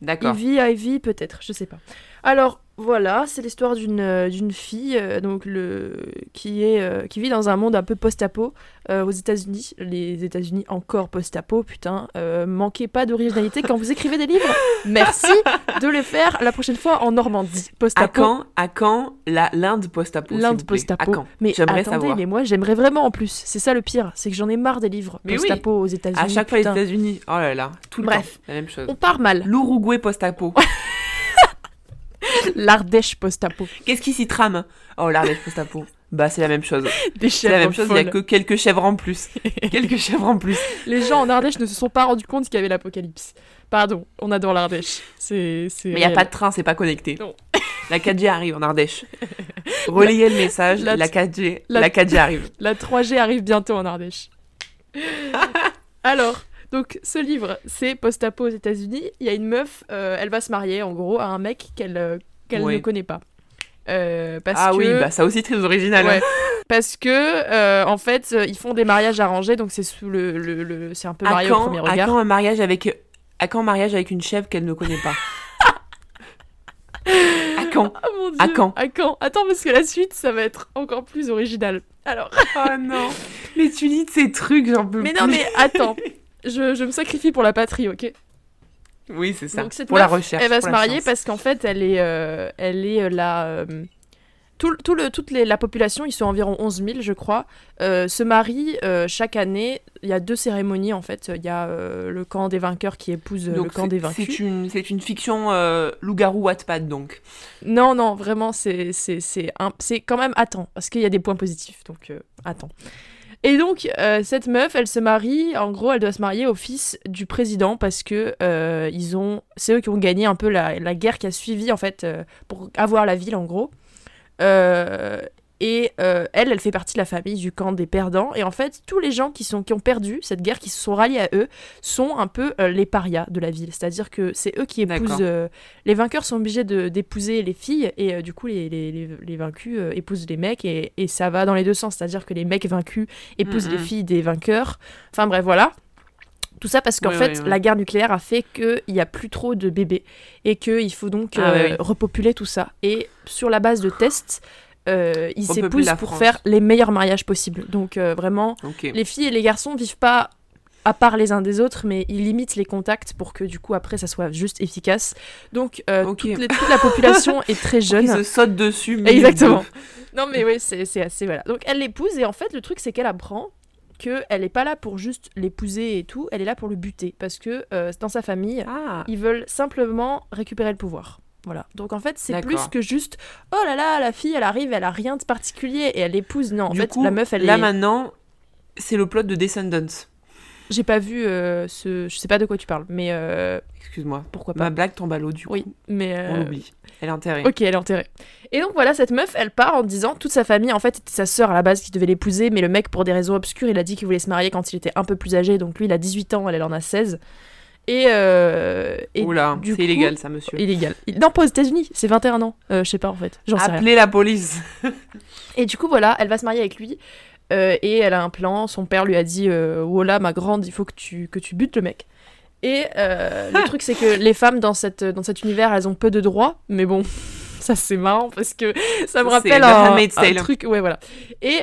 D'accord. Ivy, Ivy, peut-être, je sais pas. Alors voilà, c'est l'histoire d'une euh, d'une fille euh, donc le qui est euh, qui vit dans un monde un peu post-apo euh, aux États-Unis. Les États-Unis encore post-apo, putain. Manquez pas d'originalité quand vous écrivez des livres. Merci de le faire la prochaine fois en Normandie. À Post-apo. quand, à quand la l'Inde post-apo L'Inde post-apo. À quand? Mais J'aimerais attendez, savoir. mais moi j'aimerais vraiment en plus. C'est ça le pire, c'est que j'en ai marre des livres Mais oui. post-apo aux États-Unis. À chaque fois les. États-Unis. Oh là là, tout le Bref. temps. La même chose. On part mal. L'Uruguay post-apo. [laughs] [laughs] L'Ardèche post-apo. Qu'est-ce qui s'y trame? Oh, l'Ardèche post-apo. Bah, c'est la même chose. Des C'est la même chose, il y a que quelques chèvres en plus. [laughs] quelques chèvres en plus. Les gens en Ardèche ne se sont pas rendus compte qu'il y avait l'apocalypse. Pardon, on adore l'Ardèche. C'est, Mais il n'y a pas de train, c'est pas connecté. Non. La 4G arrive en Ardèche. [laughs] Relayez le message, la- la, 4G, la- la 4G arrive. La 3G arrive bientôt en Ardèche. Alors, donc ce livre, c'est post-apo aux États-Unis. Il y a une meuf, euh, elle va se marier en gros à un mec qu'elle euh, qu'elle Oui. ne connaît pas. Euh, parce ah que... oui, bah ça aussi très original. Ouais. hein. [laughs] Parce que, euh, en fait, ils font des mariages arrangés, donc c'est sous le, le, le- c'est un peu À marié au premier à regard. quand un mariage avec à quand un mariage avec une chèvre qu'elle ne connaît pas? [laughs] À quand? Ah mon dieu. À quand? À quand? Attends, parce que la suite, ça va être encore plus original. Alors. Oh non Mais tu dis de ces trucs, j'en peux mais plus. non, mais attends. [laughs] Je, je me sacrifie pour la patrie, ok Oui, c'est ça. Donc cette pour la recherche. Elle va se marier parce qu'en fait, elle est, euh, elle est euh, la. euh, tout, tout le, toute les- la population, ils sont environ 11 000, je crois, euh, se marie euh, chaque année. Il y a deux cérémonies, en fait. Il y a euh, le camp des vainqueurs qui épouse le camp des vaincus. c'est une, c'est une fiction loup-garou Wattpad, donc. Non, non, vraiment, c'est c'est c'est un- c'est quand même attends, parce qu'il y a des points positifs, donc attends. Et donc, euh, cette meuf, elle se marie, en gros, elle doit se marier au fils du président parce que euh, ils ont, c'est eux qui ont gagné un peu la, la guerre qui a suivi, en fait, euh, pour avoir la ville, en gros. Et euh, elle, elle fait partie de la famille du camp des perdants. Et en fait, tous les gens qui, sont, qui ont perdu cette guerre, qui se sont ralliés à eux, sont un peu euh, les parias de la ville. C'est-à-dire que c'est eux qui épousent. Euh, les vainqueurs sont obligés d'épouser les filles, et du coup, les, les, les- les vaincus épousent les mecs, et, et ça va dans les deux sens. C'est-à-dire que les mecs vaincus épousent Mhm. les filles des vainqueurs. Enfin bref, voilà. Tout ça parce qu'en fait, la guerre nucléaire a fait qu'il n'y a plus trop de bébés et qu'il faut donc Ah, euh, repopuler tout ça. Et sur la base de tests, euh, ils s'épousent pour France. faire les meilleurs mariages possibles. Donc euh, vraiment, les filles et les garçons vivent pas à part les uns des autres, mais ils limitent les contacts pour que du coup après ça soit juste efficace. Donc euh, toute, les- toute la population [laughs] est très Ils jeune. se sautent dessus. Exactement. Non mais oui, c'est c'est assez voilà. Donc elle l'épouse et en fait le truc c'est qu'elle apprend que elle est pas là pour juste l'épouser et tout, elle est là pour le buter parce que euh, dans sa famille Ah. ils veulent simplement récupérer le pouvoir. Voilà. Donc en fait, c'est plus que juste oh là là, la fille elle arrive, elle a rien de particulier et elle épouse. Non, en du fait, coup, la meuf elle là est. maintenant, c'est le plot de Descendants. J'ai pas vu euh, ce. Je sais pas de quoi tu parles, mais euh, Excuse-moi. pourquoi pas. Ma blague tombe à l'eau, du coup. Oui, mais. On euh, l'oublie. Elle est enterrée. Ok, elle est enterrée. Et donc voilà, cette meuf, elle part en disant toute sa famille, en fait, c'était sa sœur à la base qui devait l'épouser, mais le mec, pour des raisons obscures, il a dit qu'il voulait se marier quand il était un peu plus âgé, donc lui, il a 18 ans, elle, elle en a 16. Et. euh, et Oula, c'est illégal, ça, monsieur. Illégal. Il- Non, pas aux États-Unis, c'est 21 ans. Euh, je sais pas en fait, j'en sais rien. Appelez la police. Et du coup, voilà, elle va se marier avec lui. euh, et elle a un plan. Son père lui a dit euh, Voilà, ma grande, il faut que tu, que tu butes le mec. Et euh, [laughs] le truc, c'est que les femmes dans, cette, dans cet univers, elles ont peu de droits. Mais bon, [laughs] ça c'est marrant parce que ça me rappelle un, un truc. Ouais, voilà. Et.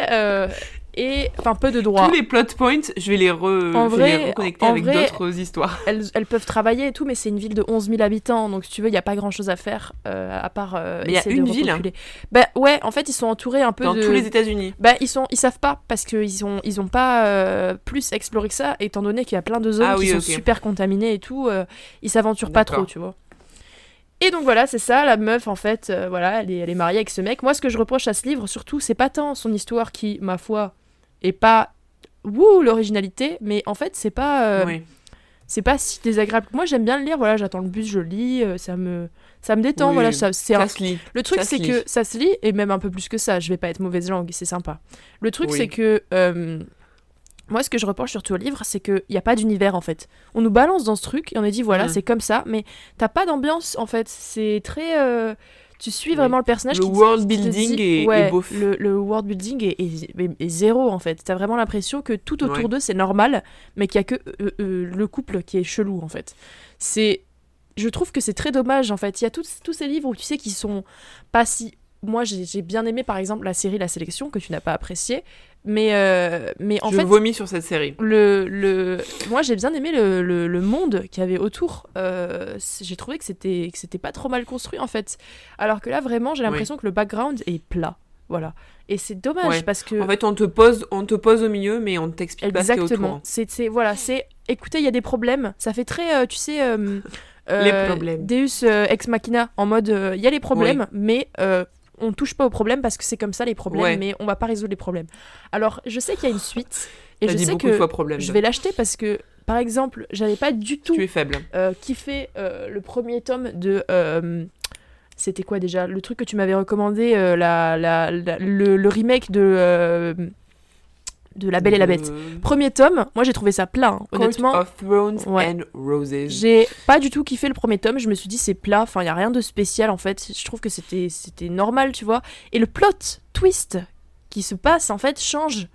Et enfin, peu de droits. Tous les plot points, je vais les, re... En je vais les vrai- reconnecter en avec d'autres histoires. [laughs] Elles, elles peuvent travailler et tout, mais c'est une ville de 11 000 habitants. Donc, si tu veux, il n'y a pas grand chose à faire euh, à part. euh, Mais il y a une ville, hein. Bah ouais, en fait, ils sont entourés un peu Dans de. tous les États-Unis. Bah, ils, sont, ils savent pas parce qu'ils ont, ils ont pas euh, plus exploré que ça, étant donné qu'il y a plein de zones Ah qui oui, sont super contaminées et tout. euh, ils s'aventurent pas trop, tu vois. Et donc voilà, c'est ça, la meuf en fait, euh, voilà, elle est, elle est mariée avec ce mec. Moi, ce que je reproche à ce livre, surtout, c'est pas tant son histoire qui, ma foi, est pas wouh l'originalité, mais en fait, c'est pas, euh, oui. c'est pas si désagréable. Moi, j'aime bien le lire, voilà, j'attends le bus, je lis, euh, ça me, ça me détend, Oui, voilà, ça, c'est un Ça se lit. le truc, c'est que ça se lit, et même un peu plus que ça, je vais pas être mauvaise langue, c'est sympa. Le truc, Oui. c'est que. euh, moi, ce que je reproche surtout au livre, c'est qu'il n'y a pas d'univers en fait. On nous balance dans ce truc et on est dit voilà, Mm. c'est comme ça, mais t'as pas d'ambiance en fait. C'est très. euh, tu suis Oui. vraiment le personnage. Le qui world building est- ouais, beauf. Le, le world building est, est- est- est zéro en fait. T'as vraiment l'impression que tout autour Ouais. d'eux c'est normal, mais qu'il y a que euh, euh, le couple qui est chelou en fait. C'est. Je trouve que c'est très dommage en fait. Il y a tous, tous ces livres où tu sais qui sont pas si. Moi j'ai bien aimé par exemple la série La Sélection que tu n'as pas apprécié, mais, euh, mais en je fait vomis sur cette série. le, le... moi j'ai bien aimé le, le, le monde qu'il y avait autour. Euh, j'ai trouvé que c'était que c'était pas trop mal construit en fait. Alors que là vraiment j'ai l'impression que le background est plat. Voilà. Et c'est dommage Ouais. parce que En fait, on te pose, on te pose au milieu, mais on t'explique pas ce qu'il y a autour. C'est c'est- voilà c'est écoutez il y a des problèmes. Ça fait très euh, tu sais. euh, Les problèmes. Deus ex machina en mode il y a les problèmes mais on touche pas aux problèmes parce que c'est comme ça les problèmes Ouais. mais on va pas résoudre les problèmes. Alors je sais qu'il y a une suite [laughs] et je sais que problème. je vais l'acheter parce que, par exemple, j'avais pas du tout Tu es faible. euh, kiffé euh, le premier tome de. euh, C'était quoi déjà? Le truc que tu m'avais recommandé, euh, la, la- la- le, le remake de. De La Belle et la Bête. de Premier tome, moi j'ai trouvé ça plat, hein. Court honnêtement. of Thrones Ouais. and Roses. J'ai pas du tout kiffé le premier tome, je me suis dit c'est plat, enfin il y a rien de spécial en fait, je trouve que c'était c'était normal, tu vois. Et le plot twist qui se passe en fait change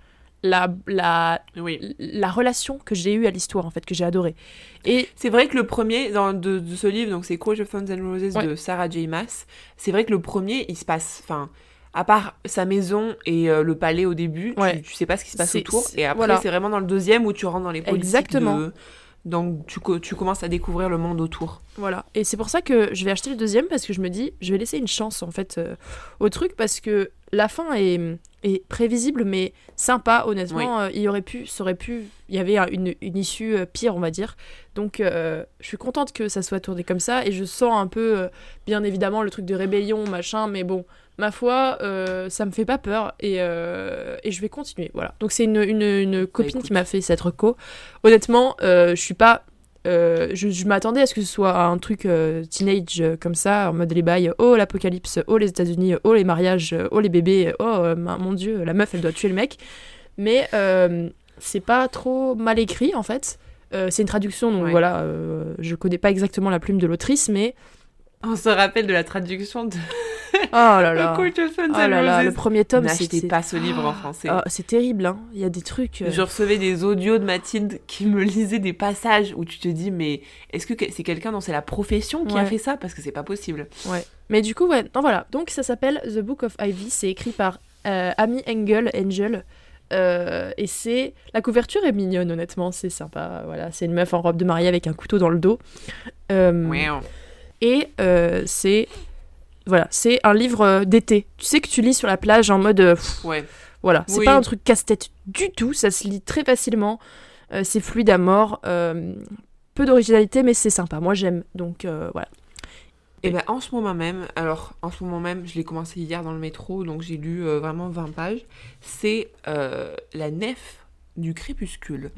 la la Oui. la relation que j'ai eue à l'histoire en fait que j'ai adoré. Et C'est vrai que le premier dans, de, de ce livre, donc c'est Court of Thrones and Roses Ouais. de Sarah J. Maas, c'est vrai que le premier, il se passe, enfin, à part sa maison et euh, le palais au début, Ouais. tu, tu sais pas ce qui se passe autour. Et après, voilà. c'est vraiment dans le deuxième où tu rentres dans les politiques Exactement. de- Donc tu, co- tu commences à découvrir le monde autour. Voilà. Et c'est pour ça que je vais acheter le deuxième parce que je me dis, je vais laisser une chance en fait euh, au truc parce que la fin est, est prévisible mais sympa. Honnêtement, euh, il y aurait pu, ça aurait pu, il y avait un- une, une issue euh, pire, on va dire. Donc, je suis contente que ça soit tourné comme ça et je sens un peu, bien évidemment, le truc de rébellion, machin. Mais bon, ma foi, euh, ça me fait pas peur et, euh, et je vais continuer. Voilà. Donc, c'est une, une, une copine qui m'a fait cette reco. Honnêtement, euh, je suis pas je, je m'attendais à ce que ce soit un truc teenage comme ça, en mode les bails, oh l'apocalypse, oh les États-Unis, oh les mariages, oh les bébés, oh mon dieu, la meuf elle doit tuer le mec. Mais c'est pas trop mal écrit en fait. C'est une traduction, donc Ouais. voilà, je connais pas exactement la plume de l'autrice, mais. On se rappelle de la traduction de Oh là [laughs] là! Thrones Oh là le premier tome, c'est- pas ce livre en français. Ah, c'est terrible, hein. Il y a des trucs. euh, Je recevais des audios de Mathilde qui me lisait des passages où tu te dis mais est-ce que c'est quelqu'un dont c'est la profession qui a fait ça? Parce que c'est pas possible. Ouais. Mais du coup, ouais, non, voilà. Donc ça s'appelle The Book of Ivy. C'est écrit par euh, Amy Engel, Angel. Euh, et c'est. La couverture est mignonne, honnêtement. C'est sympa. Voilà. C'est une meuf en robe de mariée avec un couteau dans le dos. Euh, Ouais. Et euh, c'est. Voilà. C'est un livre euh, d'été. Tu sais que tu lis sur la plage en mode. euh, pff, Ouais. voilà. C'est Oui. pas un truc casse-tête du tout. Ça se lit très facilement. Euh, c'est fluide à mort. Euh, peu d'originalité, mais c'est sympa. Moi, j'aime. Donc voilà. Et ben en ce moment même, alors en ce moment même, je l'ai commencé hier dans le métro, donc j'ai lu vraiment 20 pages. C'est la nef du crépuscule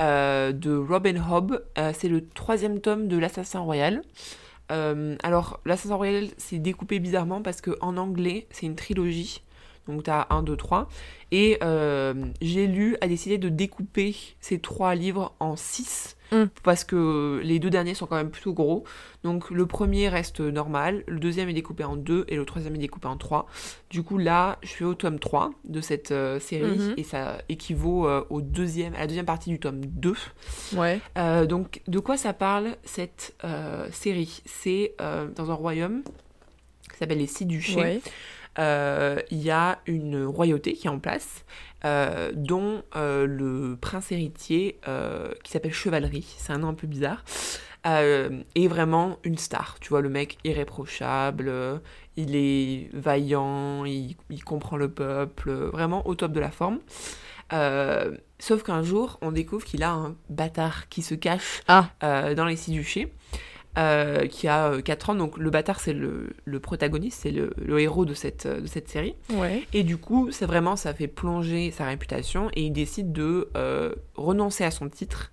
euh, de Robin Hobb. Euh, c'est le troisième tome de l'Assassin Royal. Euh, alors, l'Assassin Royal, c'est découpé bizarrement parce que en anglais, c'est une trilogie. Donc, tu as 1, 2, 3. Et euh, j'ai lu, a décidé de découper ces trois livres en 6 Mm. parce que les deux derniers sont quand même plutôt gros. Donc, le premier reste normal, le deuxième est découpé en 2 et le troisième est découpé en 3. Du coup, là, je suis au tome 3 de cette euh, série Mhm. et ça équivaut euh, au deuxième, à la deuxième partie du tome 2. Ouais. Euh, donc, de quoi ça parle cette euh, série? C'est euh, dans un royaume qui s'appelle les Six Duchés. Ouais. Euh, Il y a une royauté qui est en place, euh, dont euh, le prince héritier, qui s'appelle Chevalerie, c'est un nom un peu bizarre, est vraiment une star. Tu vois, le mec irréprochable, il est vaillant, il, il comprend le peuple, vraiment au top de la forme. Euh, sauf qu'un jour, on découvre qu'il a un bâtard qui se cache Ah. euh, dans les six duchés, euh, qui a euh, 4 ans. Donc le bâtard, c'est le, le protagoniste, c'est le, le héros de cette, euh, de cette série. Ouais. Et du coup, c'est vraiment, ça fait plonger sa réputation et il décide de euh, renoncer à son titre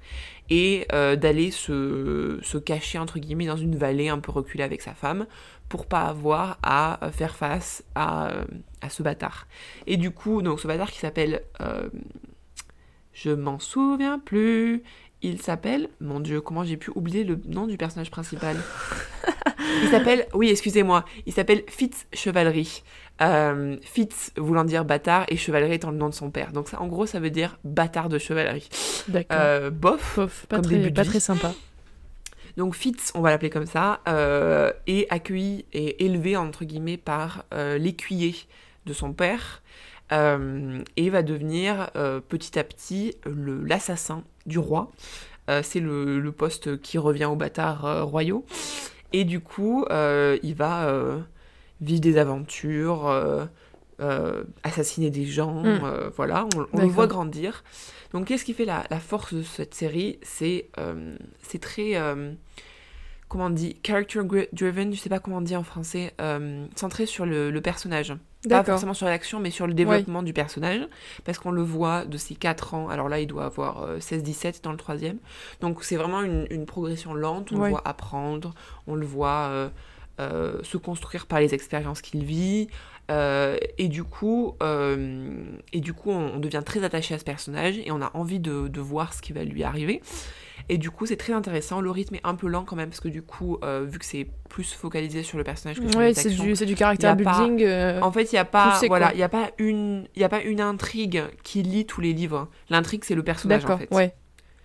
et euh, d'aller se, se cacher, entre guillemets, dans une vallée un peu reculée avec sa femme pour pas avoir à euh, faire face à, euh, à ce bâtard. Et du coup, donc ce bâtard qui s'appelle... euh, je m'en souviens plus. Il s'appelle... Mon dieu, comment j'ai pu oublier le nom du personnage principal? [laughs] Il s'appelle... Oui, excusez-moi. Il s'appelle Fitz Chevalerie. Euh, Fitz voulant dire bâtard et chevalerie étant le nom de son père. Donc ça, en gros, ça veut dire bâtard de chevalerie. D'accord. Euh, bof. Pof, pas, comme très, pas sympa. Donc Fitz, on va l'appeler comme ça, euh, est accueilli et élevé entre guillemets par euh, l'écuyer de son père euh, et va devenir euh, petit à petit l'assassin du roi. Euh, c'est le, le poste qui revient aux bâtards royaux. Et du coup, il va vivre des aventures, assassiner des gens, Mm. euh, voilà, on, on le voit grandir. Donc qu'est-ce qui fait la, la force de cette série? C'est c'est très, comment on dit, character driven, je sais pas comment on dit en français, euh, centré sur le, le personnage. Pas forcément sur l'action, mais sur le développement du personnage. Parce qu'on le voit de ses 4 ans. Alors là, il doit avoir euh, 16-17 dans le troisième. Donc c'est vraiment une, une progression lente. On le voit apprendre. On le voit euh, euh, se construire par les expériences qu'il vit. Euh, et du coup, euh, et du coup on, devient très attaché à ce personnage et on a envie de, de voir ce qui va lui arriver. Et du coup, c'est très intéressant. Le rythme est un peu lent quand même, parce que du coup, vu que c'est plus focalisé sur le personnage que sur ouais, c'est du, du caractère building. en fait, il n'y a, pas, voilà, y a, pas une, y a pas une intrigue qui lie tous les livres. L'intrigue, c'est le personnage en fait. Ouais.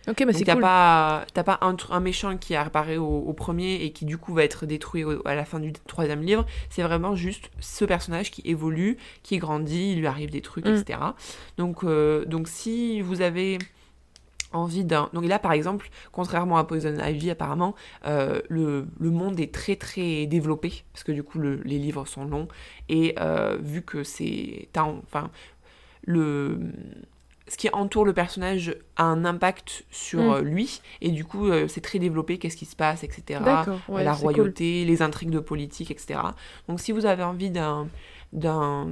Ok, bah c'est cool. pas, t'as pas un, un, méchant qui apparaît au, premier et qui du coup va être détruit à la fin du troisième livre. C'est vraiment juste ce personnage qui évolue, qui grandit, il lui arrive des trucs, mm. etc. Donc, euh, donc si vous avez envie d'un... Donc là, par exemple, contrairement à Poison Ivy, apparemment, euh, le, le, monde est très très développé, parce que du coup, le, les livres sont longs, et euh, vu que c'est... Enfin, le ce qui entoure le personnage a un impact sur mm. euh, lui, et du coup, euh, c'est très développé, qu'est-ce qui se passe, etc. la royauté, les intrigues de politique, etc. Donc, si vous avez envie d'un, d'un,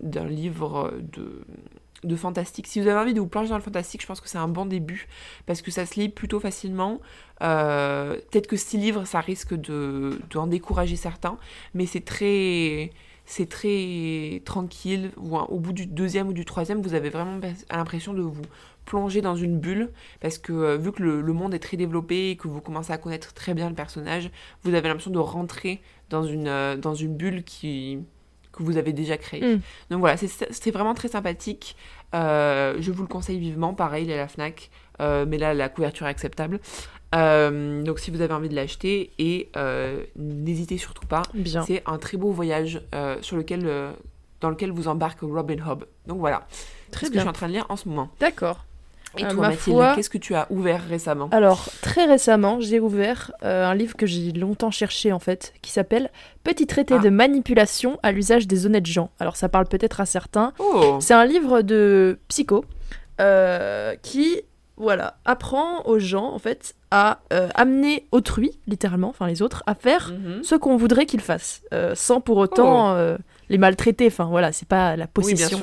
d'un livre de, de fantastique, si vous avez envie de vous plonger dans le fantastique, je pense que c'est un bon début, parce que ça se lit plutôt facilement. Euh, peut-être que six livres, ça risque de, de en décourager certains, mais c'est très c'est très tranquille. Au bout du deuxième ou du troisième, vous avez vraiment l'impression de vous plonger dans une bulle parce que euh, vu que le, monde est très développé et que vous commencez à connaître très bien le personnage, vous avez l'impression de rentrer dans une, euh, dans une bulle qui, que vous avez déjà créée. Mm. Donc voilà, c'est vraiment très sympathique. Euh, je vous le conseille vivement. Pareil, il est à la FNAC. mais là, la couverture est acceptable. Euh, donc si vous avez envie de l'acheter et euh, n'hésitez surtout pas. C'est un très beau voyage euh, sur lequel, dans lequel vous embarque Robin Hobb. Donc voilà. Très ce que je suis en train de lire en ce moment. D'accord. Et toi, Mathilde, qu'est-ce que tu as ouvert récemment? Alors, très récemment, j'ai ouvert un livre que j'ai longtemps cherché, en fait, qui s'appelle Petit traité ah. de manipulation à l'usage des honnêtes gens. Alors, ça parle peut-être à certains. Oh. C'est un livre de psycho qui voilà, apprend aux gens en fait à euh, amener autrui, littéralement, enfin les autres, à faire mhm. ce qu'on voudrait qu'ils fassent, euh, sans pour autant oh. euh, les maltraiter. Enfin voilà, c'est pas la possession.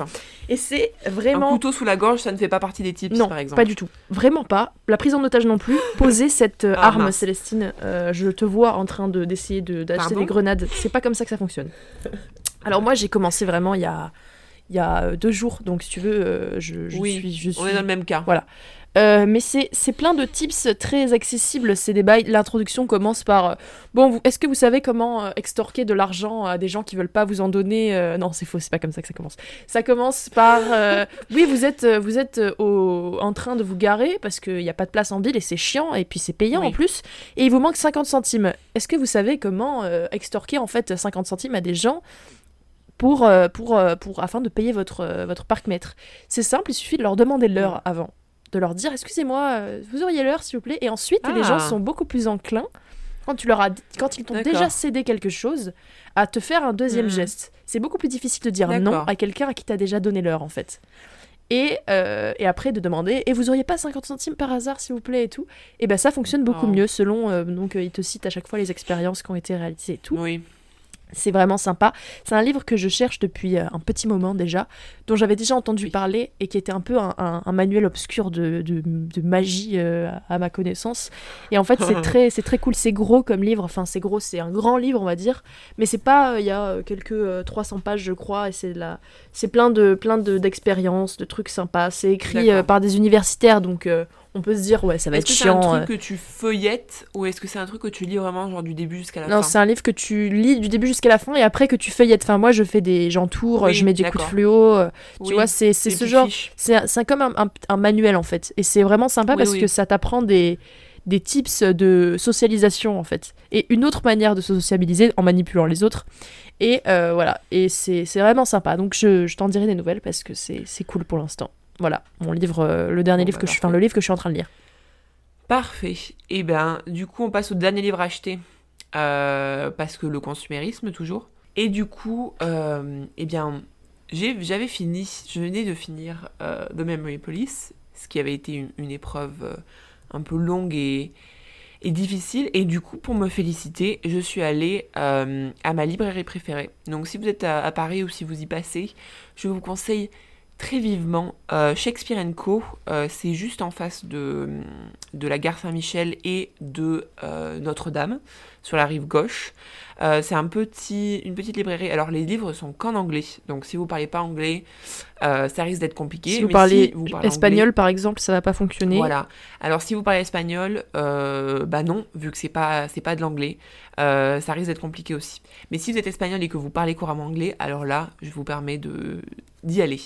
Et c'est vraiment. Un couteau sous la gorge, ça ne fait pas partie des tips, non, par exemple. Pas du tout, vraiment pas. La prise en otage non plus. [laughs] Poser cette ah, arme, Célestine. je te vois en train de d'essayer d'acheter des grenades. C'est pas comme ça que ça fonctionne. [laughs] Alors moi, j'ai commencé vraiment il y a il y a deux jours, donc si tu veux, je, je suis, je suis. On est dans le même cas. Voilà. Euh, mais c'est plein de tips très accessibles, ces débats. L'introduction commence par euh, Bon, est-ce que vous savez comment euh, extorquer de l'argent à des gens qui veulent pas vous en donner Non, c'est faux, c'est pas comme ça que ça commence. Ça commence par Oui, vous êtes, vous êtes au, en train de vous garer parce qu'il n'y a pas de place en ville et c'est chiant et puis c'est payant en plus. Et il vous manque 50 centimes. Est-ce que vous savez comment extorquer en fait 50 centimes à des gens pour, pour, pour, afin de payer votre, votre parc-mètre C'est simple, il suffit de leur demander l'heure avant de leur dire excusez-moi, euh, vous auriez l'heure s'il vous plaît. Et ensuite, les gens ah. sont beaucoup plus enclins quand tu leur as, quand ils t'ont déjà cédé quelque chose, à te faire un deuxième hmm. geste. C'est beaucoup plus difficile de dire non à quelqu'un à qui t'as déjà donné l'heure en fait. Et, euh, et, après de demander et vous auriez pas 50 centimes par hasard s'il vous plaît et tout et ben ça fonctionne beaucoup oh. mieux selon euh, donc il te cite à chaque fois les expériences qui ont été réalisées et tout oui c'est vraiment sympa. C'est un livre que je cherche depuis euh, un petit moment déjà, dont j'avais déjà entendu parler et qui était un peu un, manuel obscur de, magie euh, à ma connaissance. Et en fait, c'est [laughs] très, c'est très cool. C'est gros comme livre. Enfin, c'est gros, c'est un grand livre, on va dire. Mais c'est pas. Euh, il y a quelques 300 pages, je crois, et c'est là, c'est plein de, plein d'expériences, de, trucs sympas. C'est écrit par des universitaires, donc on peut se dire ouais ça va être chiant. Est-ce que c'est un truc que tu feuillettes ou est-ce que c'est un truc que tu lis vraiment genre du début jusqu'à la fin Non, c'est un livre que tu lis du début jusqu'à la fin et après que tu feuillettes. Enfin moi je fais des j'entoure, je mets des coups de fluo, euh, tu vois c'est ce genre c'est comme un, manuel en fait. Et c'est vraiment sympa parce que ça t'apprend des des tips de socialisation en fait. Et une autre manière de se sociabiliser en manipulant les autres. Et euh, voilà. Et c'est vraiment sympa. Donc je, je t'en dirai des nouvelles parce que c'est cool pour l'instant voilà, mon livre, euh, le dernier livre que bah, je, enfin le livre que je suis en train de lire. Parfait. Et eh bien, du coup, on passe au dernier livre acheté euh, parce que le consumérisme toujours. Et du coup, euh, eh bien, j'avais fini, je venais de finir The Memory Police, ce qui avait été une, épreuve un peu longue et, et, difficile. Et du coup, pour me féliciter, je suis allée à ma librairie préférée. Donc, si vous êtes à Paris ou si vous y passez, je vous conseille très vivement. Euh, Shakespeare Co, euh, c'est juste en face de, la gare Saint-Michel et de euh, Notre-Dame. Sur la rive gauche. Euh, c'est un petit, une petite librairie. Alors les livres sont qu'en anglais, donc si vous parlez pas anglais, euh, ça risque d'être compliqué. Si vous mais parlez si vous parlez espagnol, anglais- par exemple, ça va pas fonctionner. voilà. Alors si vous parlez espagnol, euh, bah non, vu que c'est pas c'est pas de l'anglais, ça risque d'être compliqué aussi. Mais si vous êtes espagnol et que vous parlez couramment anglais, alors là, je vous permets de d'y aller.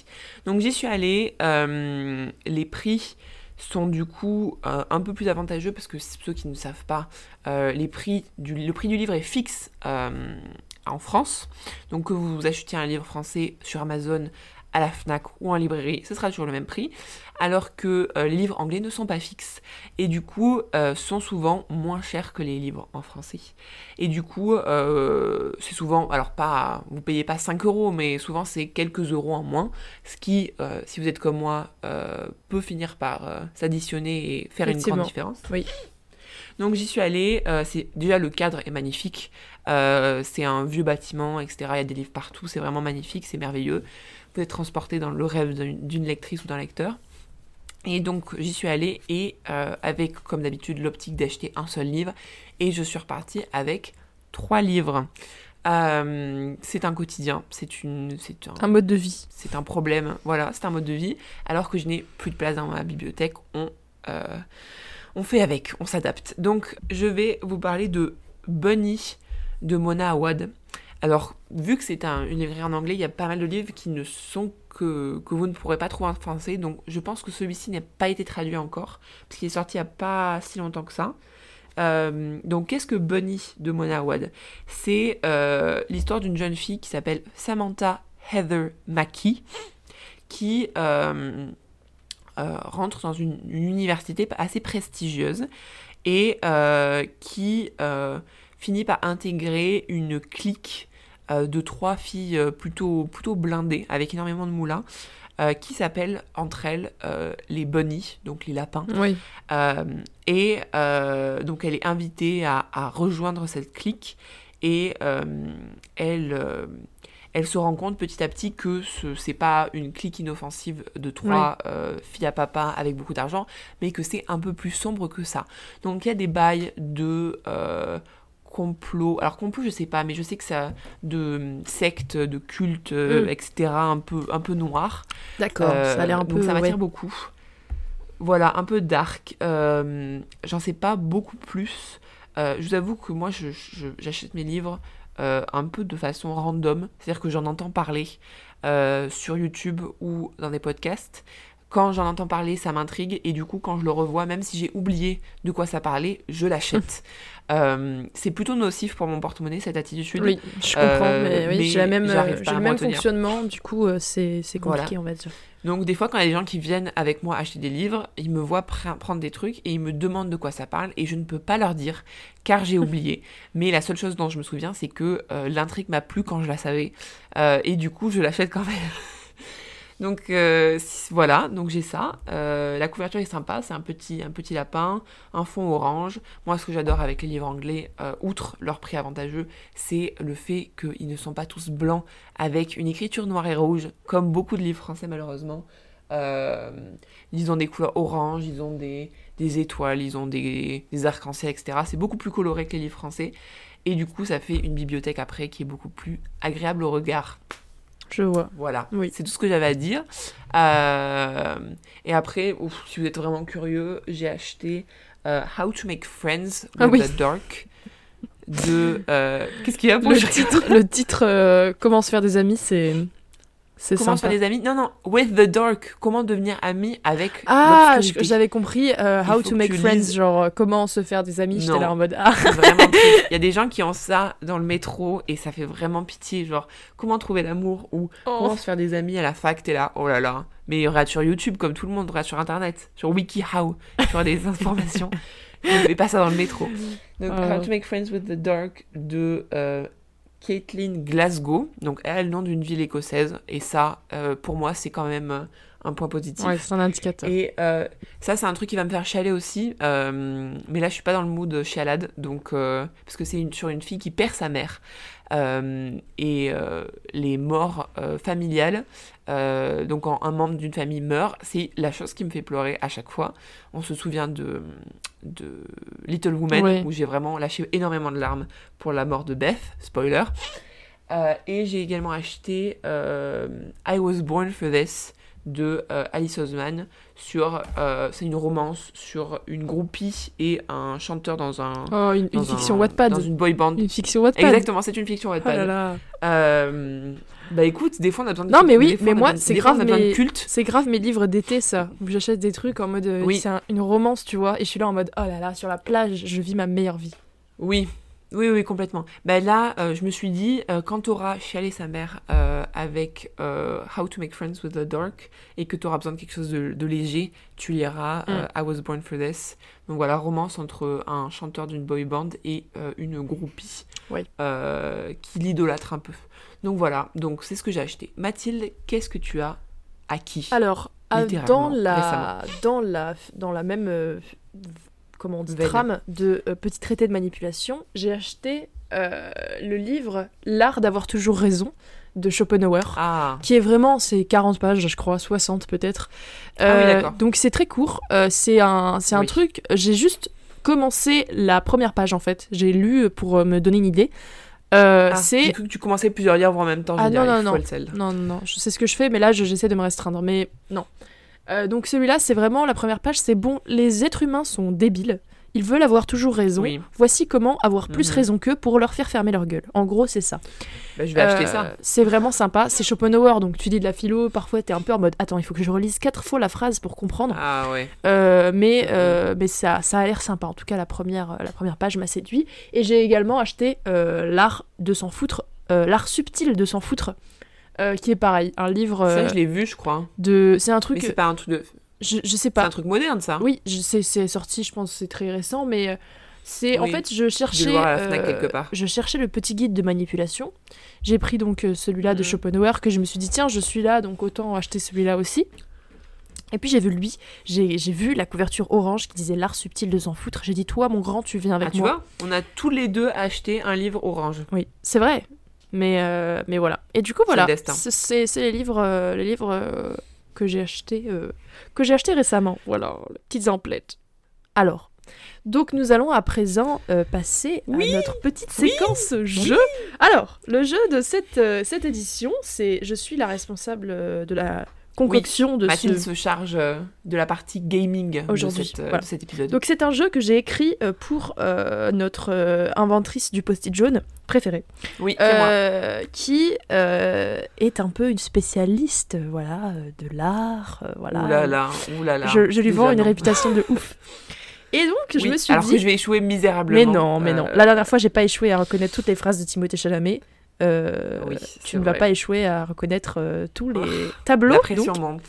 Donc j'y suis allée. les prix sont du coup euh, un peu plus avantageux parce que ceux qui ne savent pas, euh, les prix du, le prix du livre est fixe euh, en France. Donc que vous achetiez un livre français sur Amazon, à la FNAC ou en librairie, ce sera toujours le même prix, alors que euh, les livres anglais ne sont pas fixes et du coup euh, sont souvent moins chers que les livres en français. Et du coup, euh, c'est souvent, alors pas, vous payez pas 5 euros, mais souvent c'est quelques euros en moins, ce qui, si vous êtes comme moi, peut finir par s'additionner et faire une grande différence. Oui. Donc j'y suis allée, euh, c'est déjà le cadre est magnifique, euh, c'est un vieux bâtiment, etc. Il y a des livres partout, c'est vraiment magnifique, c'est merveilleux. Vous êtes transporté dans le rêve d'une lectrice ou d'un lecteur. Et donc j'y suis allée et euh, avec comme d'habitude l'optique d'acheter un seul livre et je suis repartie avec trois livres. Euh, c'est un quotidien, c'est une, c'est un, Un mode de vie. c'est un problème, voilà, c'est un mode de vie. Alors que je n'ai plus de place dans ma bibliothèque, on, euh, on fait avec, on s'adapte. Donc, je vais vous parler de Bunny de Mona Awad. Alors, vu que c'est un, une en anglais, il y a pas mal de livres qui ne sont que, que vous ne pourrez pas trouver en français. Donc, je pense que celui-ci n'a pas été traduit encore, parce qu'il est sorti il n'y a pas si longtemps que ça. Euh, donc, qu'est-ce que Bunny de Mona Awad C'est euh, l'histoire d'une jeune fille qui s'appelle Samantha Heather Mackey, qui euh, rentre dans une, université assez prestigieuse et qui finit par intégrer une clique euh, de trois filles euh, plutôt, plutôt blindées, avec énormément de moulins, euh, qui s'appellent entre elles euh, les bunnies, donc les lapins. Oui. Euh, et donc elle est invitée à, à rejoindre cette clique et elle, elle se rend compte petit à petit que ce c'est pas une clique inoffensive de trois filles à papa avec beaucoup d'argent, mais que c'est un peu plus sombre que ça. Donc il y a des bails de complot, alors complot je sais pas, mais je sais que ça de sectes, de cultes, euh, Mm. etc. un peu un peu noir. D'accord, ça a l'air un Euh, peu. Donc ça m'attire ouais. beaucoup. Voilà, un peu dark. Euh, J'en sais pas beaucoup plus. Euh, je vous avoue que moi, j'achète mes livres euh, un peu de façon random. C'est-à-dire que j'en entends parler euh, sur YouTube ou dans des podcasts. Quand j'en entends parler, ça m'intrigue. Et du coup, quand je le revois, même si j'ai oublié de quoi ça parlait, je l'achète. [laughs] Euh, c'est plutôt nocif pour mon porte-monnaie, cette attitude. Oui, je comprends, Euh, mais, oui, mais j'ai la même, j'ai le même fonctionnement, du coup, euh, c'est c'est Voilà. compliqué, on va dire. Donc des fois quand il y a des gens qui viennent avec moi acheter des livres, ils me voient pr- prendre des trucs et ils me demandent de quoi ça parle et je ne peux pas leur dire car j'ai oublié. [laughs] Mais la seule chose dont je me souviens c'est que euh, l'intrigue m'a plu quand je la savais Euh, et du coup je l'achète quand même. Donc euh, voilà, donc j'ai ça. Euh, la couverture est sympa, c'est un petit, un petit lapin, un fond orange. Moi ce que j'adore avec les livres anglais, euh, outre leur prix avantageux, c'est le fait qu'ils ne sont pas tous blancs avec une écriture noire et rouge, comme beaucoup de livres français malheureusement. Ils ont des couleurs orange, ils ont des, des étoiles, ils ont des, des arcs-en-ciel, etc. C'est beaucoup plus coloré que les livres français. Et du coup, ça fait une bibliothèque après qui est beaucoup plus agréable au regard. Je vois. Voilà, Oui. c'est tout ce que j'avais à dire. Euh, et après, ouf, si vous êtes vraiment curieux, j'ai acheté euh, How to Make Friends with Ah oui. the Dark de... euh, Qu'est-ce qu'il y a pour Le titre, le titre Comment se faire des amis, c'est Comment se sympa. faire des amis? Non, non, with the dark. Comment devenir ami avec Ah, j'avais compris euh, How to make friends, lises. genre euh, comment se faire des amis. J'étais Non. là en mode [laughs] Ah, vraiment. Il y a des gens qui ont ça dans le métro et ça fait vraiment pitié. Genre, comment trouver l'amour ou comment se faire des amis à la fac T'es là, oh là là. Mais il y aura sur YouTube, comme tout le monde, il y aura sur Internet, sur WikiHow, tu auras des [laughs] informations. Ne fais pas ça dans le métro. [laughs] Donc, Oh. How to Make Friends with the Dark de euh, Caitlin Glasgow. Donc, elle a le nom d'une ville écossaise. Et ça, euh, pour moi, c'est quand même euh, un point positif. Ouais, c'est un indicateur. Et euh, ça, c'est un truc qui va me faire chialer aussi. euh, mais là, je suis pas dans le mood chialade. Donc, parce que c'est une, sur une fille qui perd sa mère. et les morts familiales. Euh, donc quand un membre d'une famille meurt, c'est la chose qui me fait pleurer à chaque fois. On se souvient de, de Little Woman, où j'ai vraiment lâché énormément de larmes pour la mort de Beth, spoiler. Euh, et j'ai également acheté euh, I Was Born for This de Alice Oseman sur c'est une romance sur une groupie et un chanteur dans un Oh, une, une dans fiction un- Wattpad. dans une boy band Une fiction Wattpad. exactement c'est une fiction Oh Wattpad là là. Bah écoute des fois on a besoin de Non, mais oui, mais moi, c'est grave, de culte C'est grave mes livres d'été, ça. Où j'achète des trucs en mode. euh, Oui. C'est un- une romance, tu vois. Et je suis là en mode, oh là là, sur la plage, je vis ma meilleure vie. Oui, oui, oui, complètement. Ben là, euh, je me suis dit, euh, quand tu auras chialé sa mère euh, avec How to Make Friends with the Dark et que tu auras besoin de quelque chose de, de léger, tu liras Mm. I Was Born for This. Donc voilà, romance entre un chanteur d'une boy band et une groupie Oui. qui l'idolâtre un peu. Donc voilà, donc c'est ce que j'ai acheté. Mathilde, qu'est-ce que tu as acquis Alors, dans, la, dans, la, dans la même euh, comment on dit, trame de euh, Petit traité de manipulation, j'ai acheté euh, le livre L'art d'avoir toujours raison de Schopenhauer. Ah, qui est vraiment, c'est 40 pages, je crois, 60 peut-être. Ah oui, Euh, donc c'est très court. C'est un, c'est un Oui. truc, j'ai juste commencé la première page en fait. J'ai lu pour me donner une idée. Euh, ah, c'est que tu commençais plusieurs livres en même temps. Ah, non, non, non. Non, non, non, je sais ce que je fais, mais là, je- j'essaie de me restreindre. Mais non. Euh, donc celui-là, c'est vraiment la première page, c'est bon, les êtres humains sont débiles. Ils veulent avoir toujours raison. Oui, Voici comment avoir plus Mhm. raison qu'eux pour leur faire fermer leur gueule. En gros, c'est ça. Ben, je vais acheter Euh, ça. C'est vraiment sympa. C'est Schopenhauer, donc tu dis de la philo, parfois t'es un peu en mode attends, il faut que je relise quatre fois la phrase pour comprendre. Ah ouais. Euh, mais euh, mais ça, ça a l'air sympa. En tout cas, la première, la première page m'a séduit. Et j'ai également acheté L'art de s'en foutre, L'art subtil de s'en foutre, qui est pareil. Un livre Ça, je l'ai vu, je crois. de. C'est un Mais truc. c'est pas un truc de. Je, je sais C'est pas. un truc moderne, ça. Oui, c'est sorti, je pense, c'est très récent, mais euh, c'est en fait, je cherchais, euh, quelque part. je cherchais le petit guide de manipulation. J'ai pris donc euh, celui-là de Mhm. Schopenhauer que je me suis dit tiens, je suis là, donc autant acheter celui-là aussi. Et puis j'ai vu lui, j'ai vu la couverture orange qui disait l'art subtil de s'en foutre. J'ai dit toi, mon grand, tu viens avec Ah, tu moi. vois, on a tous les deux acheté un livre orange. Oui, c'est vrai. Mais, euh, mais voilà. Et du coup, voilà. C'est- C'est c'est les livres, euh, les livres que j'ai achetés, euh, que j'ai achetés récemment. Voilà, les petites emplettes. Alors, donc nous allons à présent euh, passer Oui, à notre petite séquence jeu. Alors, le jeu de cette, euh, cette édition, c'est je suis la responsable de la concoction de Mathilde ce se charge euh, de la partie gaming de, Aujourd'hui, cette, euh, voilà. de cet épisode. Donc c'est un jeu que j'ai écrit euh, pour euh, notre euh, inventrice du post-it jaune préférée. oui, c'est moi. Euh, qui euh, est un peu une spécialiste euh, voilà, euh, de l'art. euh, voilà. Ouh là là, ouh là là. Je, je lui vends une non. réputation de ouf. Et donc, je Oui, me suis alors dit. que je vais échouer misérablement. Mais non, mais non. Euh, La dernière fois, j'ai pas échoué à reconnaître toutes les phrases de Timothée Chalamet. Euh, oui, tu ne vas vrai. pas échouer à reconnaître euh, tous les tableaux donc, monte.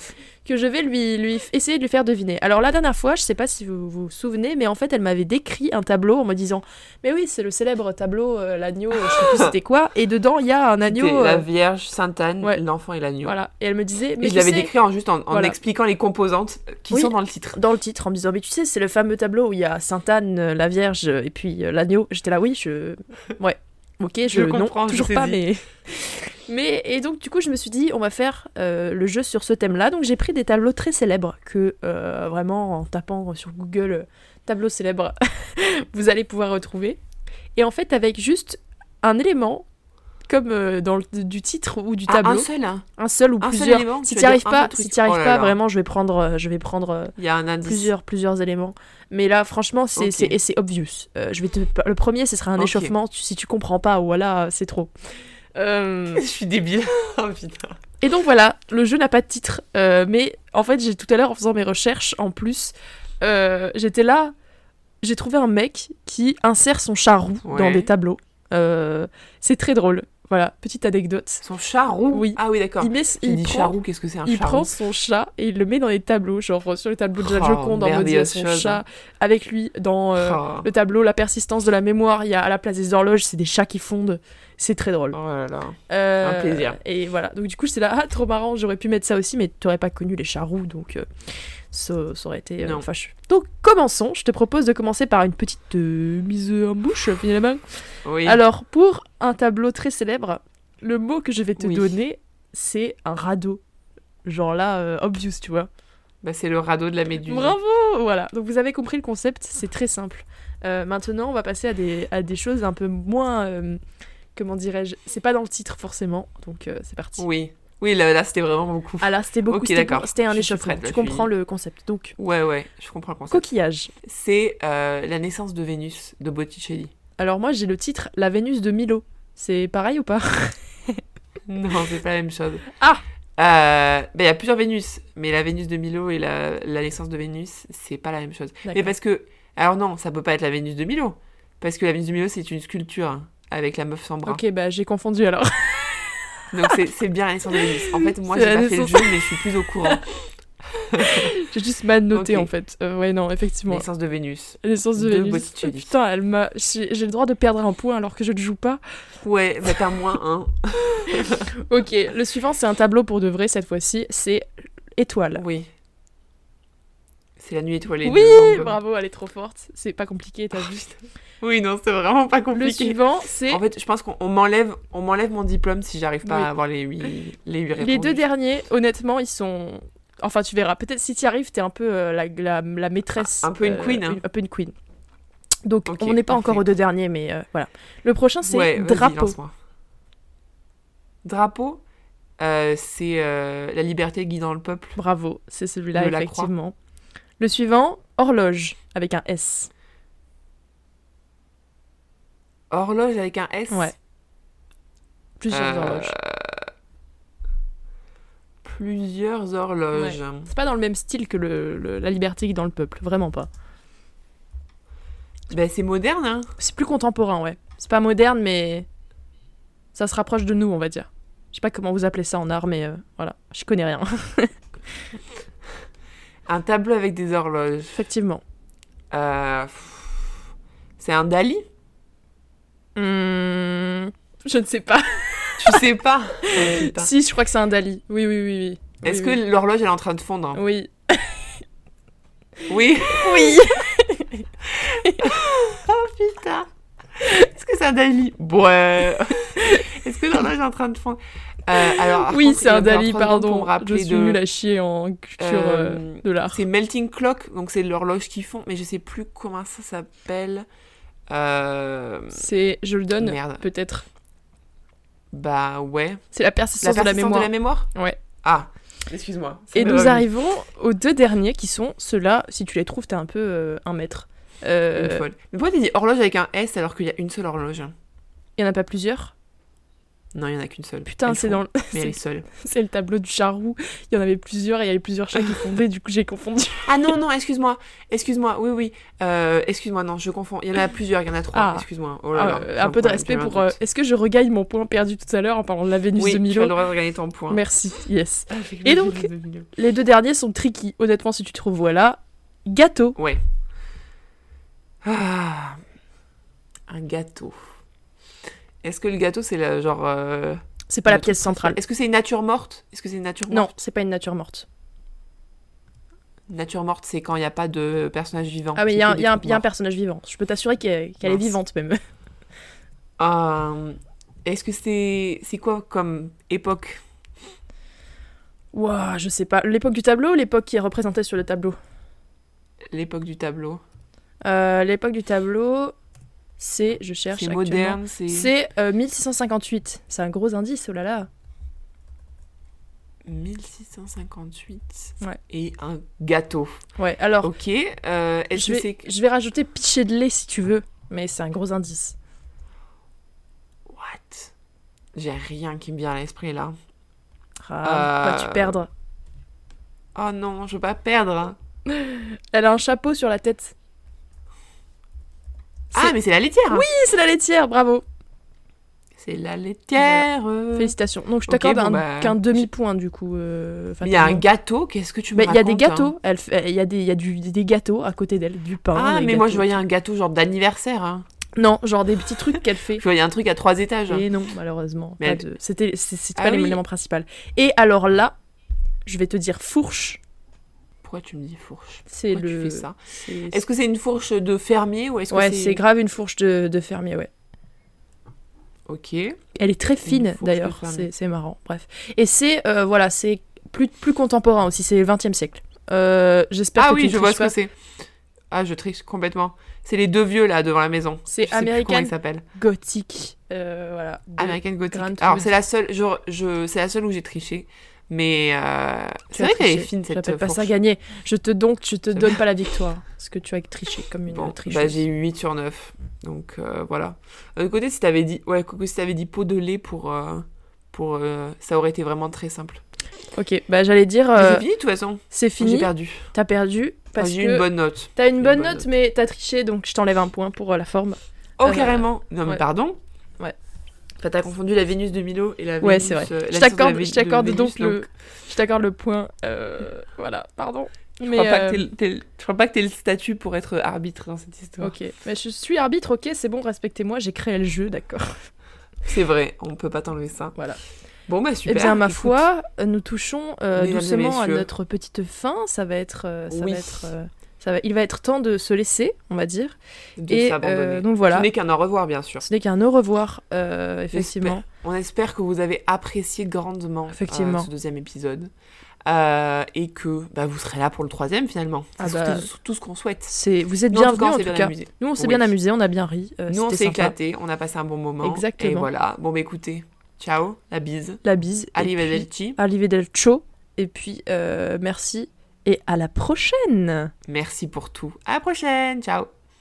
que je vais lui, essayer de lui faire deviner. Alors la dernière fois, je sais pas si vous vous souvenez, mais en fait elle m'avait décrit un tableau en me disant Mais oui, c'est le célèbre tableau, euh, l'agneau, je sais plus [gasps] c'était quoi, et dedans il y a un agneau. La Vierge, Sainte Anne, ouais. l'enfant et l'agneau. voilà. Et elle me disait Mais Et je l'avais sais, décrit en juste en, en Voilà. expliquant les composantes qui Oui. sont dans le titre. dans le titre en me disant mais tu sais c'est le fameux tableau où il y a Sainte Anne la Vierge et puis l'agneau j'étais là oui je ouais ok je, non comprends, je toujours pas mais [laughs] mais et donc du coup je me suis dit on va faire euh, le jeu sur ce thème là donc j'ai pris des tableaux très célèbres que euh, vraiment en tapant sur Google euh, tableau célèbre [laughs] vous allez pouvoir retrouver. Et en fait avec juste un élément comme euh, dans le du titre ou du Ah, tableau un seul, hein. un seul ou un seul plusieurs élément, si tu vas arrives pas seul si tu arrives Oh là pas là. vraiment je vais prendre euh, je vais prendre euh, Il y a un indice. plusieurs, plusieurs éléments. Mais là, franchement, c'est Ok. c'est- obvious. Euh, je vais te... Le premier, ce sera un échauffement. Tu- si tu comprends pas, voilà, c'est trop. Euh, [laughs] Je suis débile. [laughs] oh putain. Et donc voilà, le jeu n'a pas de titre. Euh, mais en fait, j'ai tout à l'heure, en faisant mes recherches, en plus, j'étais là. J'ai trouvé un mec qui insère son chat roux dans des tableaux. Euh, c'est très drôle. Voilà, petite anecdote. Son chat roux Oui. Ah oui, d'accord. Il, met, prend- chat roux, qu'est-ce que c'est un il chat prend roux son chat et il le met dans les tableaux, genre sur le tableau de la Oh, Joconde, en mode il y a son chose. chat avec lui dans euh, Oh. le tableau La persistance de la mémoire. Il y a à la place des horloges, c'est des chats qui fondent. C'est très drôle. Oh là là. Euh, Un plaisir. Et voilà, donc du coup j'étais là, ah trop marrant, j'aurais pu mettre ça aussi, mais t'aurais pas connu les chats roux, donc euh, ça, ça aurait été euh, Non. fâcheux. Donc commençons, je te propose de commencer par une petite euh, mise en bouche finalement. Oui. Alors pour un tableau très célèbre. Le mot que je vais te Oui. donner, c'est un radeau. Genre là, euh, obvious, tu vois. Bah, c'est le radeau de la méduse. Bravo Voilà, donc vous avez compris le concept, c'est très simple. Euh, maintenant, on va passer à des, à des choses un peu moins... euh, comment dirais-je C'est pas dans le titre forcément, donc euh, c'est parti. Oui. Oui, là, là, c'était vraiment beaucoup. Ah là, c'était beaucoup, Ok, c'était d'accord. c'était un échauffement. tu comprends le concept. Donc, Ouais, ouais, je comprends le concept. coquillage. C'est euh, la naissance de Vénus de Botticelli. Alors moi, j'ai le titre La Vénus de Milo. C'est pareil ou pas? [laughs] Non, c'est pas la même chose. Ah Euh, bah, Il y a plusieurs Vénus, mais la Vénus de Milo et la, la naissance de Vénus, c'est pas la même chose. Mais parce que. Alors non, ça peut pas être la Vénus de Milo. Parce que la Vénus de Milo, c'est une sculpture hein, avec la meuf sans bras. Ok, bah j'ai confondu alors. [laughs] Donc c'est- bien la naissance de Vénus. En fait, moi, j'ai pas fait le jeu, mais je suis plus au courant. [laughs] j'ai juste mal noté en fait. Euh, ouais, non, effectivement. naissance de Vénus. La naissance de, de Vénus. Putain, elle m'a. J'ai le droit de perdre un point alors que je ne joue pas. Ouais, bah t'as moins un. [laughs] Ok, le suivant, c'est un tableau pour de vrai cette fois-ci. C'est étoile. Oui. C'est la nuit étoilée. Oui, bravo, elle est trop forte. C'est pas compliqué, t'as vu. Oui, non, c'est vraiment pas Le compliqué. suivant, c'est En fait, je pense qu'on on m'enlève, on m'enlève mon diplôme si j'arrive pas Oui. à avoir les huit, les huit les réponses. deux derniers. Honnêtement, ils sont. Enfin, tu verras. Peut-être si tu arrives, t'es un peu euh, la, la, la maîtresse. Un peu une euh, queen, hein. une- un peu une queen. Donc, on n'est pas encore aux deux derniers, mais euh, voilà. Le prochain, c'est Ouais, drapeau. Drapeau, euh, c'est la liberté guidant le peuple. Bravo, c'est celui-là, effectivement. Le suivant, horloge, avec un S. Horloge avec un S? Ouais. Plusieurs Euh, horloges. Plusieurs horloges. C'est pas dans le même style que le, le- la liberté qui dans le peuple, vraiment pas. Ben, c'est moderne, hein. C'est plus contemporain, ouais. C'est pas moderne, mais ça se rapproche de nous, on va dire. Je sais pas comment vous appelez ça en art, mais euh, voilà, je connais rien. [laughs] Un tableau avec des horloges. Effectivement. Euh, C'est un Dali? Hmm, je ne sais pas. [laughs] Tu [laughs] sais pas si, je crois que c'est un Dali. Oui, oui, oui, oui. Est-ce oui. que l'horloge elle est en train de fondre? Oui. Oui. [laughs] Oui. Oh putain. Est-ce que c'est un Dali? Ouais. Est-ce que l'horloge est en train de fondre? Euh, alors, Oui, c'est un Dali, pardon. Je suis de- nulle à chier en culture euh, Euh, de l'art. C'est Melting Clock, donc c'est l'horloge qui fond, mais je sais plus comment ça s'appelle. Euh, C'est, je le donne, Merde. peut-être. Bah ouais. C'est la persistance, La de la persistance mémoire. de la mémoire Ouais. Ah, excuse-moi. Et nous revenu. arrivons aux deux derniers qui sont ceux-là. Si tu les trouves, t'es un peu euh, un maître. Euh, Une folle. Mais pourquoi tu dis horloge avec un S alors qu'il y a une seule horloge Il y en a pas plusieurs. Non, il y en a qu'une seule. Putain, c'est dans le... Mais elle est seule. [laughs] c'est le tableau du charroux. Il y en avait plusieurs et il y avait plusieurs chats qui [laughs] fondaient. Du coup, j'ai confondu. Ah non, non, excuse-moi. Excuse-moi, oui, oui. Euh, excuse-moi, non, je confonds. Il y en a [laughs] plusieurs, il y en a trois. Ah. Excuse-moi. Oh là Ah, là, euh, un peu de respect pour. euh. Est-ce que je regagne mon point perdu tout à l'heure en parlant de la Vénus Oui, de tu as Milo le droit de regagner ton point. Merci, yes. Avec Et donc- de Milo. Les deux derniers sont tricky. Honnêtement, si tu trouves, voilà. Gâteau. Ouais. Ah, un gâteau. Est-ce que le gâteau, c'est la, genre. euh, C'est pas la pièce centrale. Est-ce que c'est une nature morte Est-ce que c'est une nature Non, morte c'est pas une nature morte. Nature morte, c'est quand il n'y a pas de personnage vivant. Ah oui, il y, y y a un personnage vivant. Je peux t'assurer qu'elle qu'elle est vivante même. [laughs] Euh, Est-ce que c'est c'est quoi comme époque Ouah, je sais pas. L'époque du tableau ou l'époque qui est représentée sur le tableau? L'époque du tableau. Euh, L'époque du tableau, c'est, je cherche C'est moderne, c'est C'est euh, 1658. C'est un gros indice, oh là là. 1658. Ouais. Et un gâteau. Ouais, alors, Ok. euh, Est-ce je que vais, c'est je vais rajouter piché de lait si tu veux, mais c'est un gros indice. what? J'ai rien qui me vient à l'esprit là. Ah, Euh, Pas tu perdre. Oh non, je veux pas perdre. [laughs] Elle a un chapeau sur la tête. Ah, mais c'est la laitière. Oui, c'est la laitière, bravo. C'est la laitière. Félicitations. Donc je t'accorde bon, bah, qu'un demi-point du coup. euh, il y a un gâteau. Qu'est-ce que tu me Mais il y a des hein gâteaux. Il y a des, il y a du, des gâteaux à côté d'elle, du pain. Ah, mais moi je voyais un gâteau genre d'anniversaire. hein. Non, genre des petits trucs qu'elle fait. [laughs] Je voyais un truc à trois étages. Et non, malheureusement. Mais pas elle- de... C'était, c'est Ah pas oui. l'élément principal. Et alors là, je vais te dire fourche. Pourquoi tu me dis fourche? C'est le. tu fais ça? c'est- Est-ce que c'est une fourche de fermier ou est-ce Ouais, que c'est grave une fourche de, de fermier, ouais. Ok. Elle est très fine d'ailleurs, c'est marrant. Bref. Et c'est euh, voilà, c'est plus, plus contemporain aussi, c'est le 20e siècle. Euh, J'espère Ah que oui, tu je vois ce que c'est. Ah, je triche complètement. C'est les deux vieux là devant la maison. C'est American Gothic. Euh, voilà. American Gothic. Alors c'est la seule, je, je, c'est la seule où j'ai triché. Mais euh, c'est vrai qu'elle est fine cette J'appelle pas ça fourche. gagner. Je te donc, je te donne pas la victoire. Parce que tu as triché comme une Bon, tricheuse. bah, j'ai eu 8 sur 9. Donc euh, voilà. D'un autre côté, si t'avais dit, ouais, si t'avais dit pot de lait pour. euh, pour euh, ça aurait été vraiment très simple. Ok, bah j'allais dire, C'est fini de toute façon. c'est J'ai fini. perdu. T'as perdu parce j'ai que eu une bonne note. t'as une J'ai bonne note, mais t'as triché, donc je t'enlève un point pour la forme. Oh, carrément. Non, mais ouais. pardon. Ouais. Enfin, t'as confondu la Vénus de Milo et la Ouais, Vénus. c'est vrai. euh, la Je de t'accorde, je t'accorde de donc le, je t'accorde le point. euh, voilà, pardon. Je Mais crois, pas euh, que t'aies le- t'aies le- je crois pas que t'aies le statut pour être arbitre dans cette histoire. ok, mais je suis arbitre, ok, c'est bon, respectez-moi, j'ai créé le jeu, d'accord. [laughs] C'est vrai, on peut pas t'enlever ça. Voilà. Bon, bah super. Eh bien, ma écoute. foi, euh, nous touchons euh, doucement à notre petite fin. Ça va être, euh, ça Oui. va être, euh, ça va, il va être temps de se laisser, on va dire. De Et euh, donc voilà. Ce n'est qu'un au revoir, bien sûr. Ce n'est qu'un au revoir, euh, effectivement. On espère que vous avez apprécié grandement euh, ce deuxième épisode. Et que bah, vous serez là pour le troisième finalement. C'est Ah bah, surtout ce qu'on souhaite. C'est, vous êtes Nous, en tout bienvenus cas, en tout cas. amusé. Nous, on s'est Oui. bien amusés, on a bien ri. Nous, on s'est éclaté, on a passé un bon moment. Exactement. Et voilà. Bon, bah écoutez, ciao, la bise. La bise. Arrivederci. Arrivederci. Et puis, merci. Et à la prochaine Merci pour tout. À la prochaine. Ciao.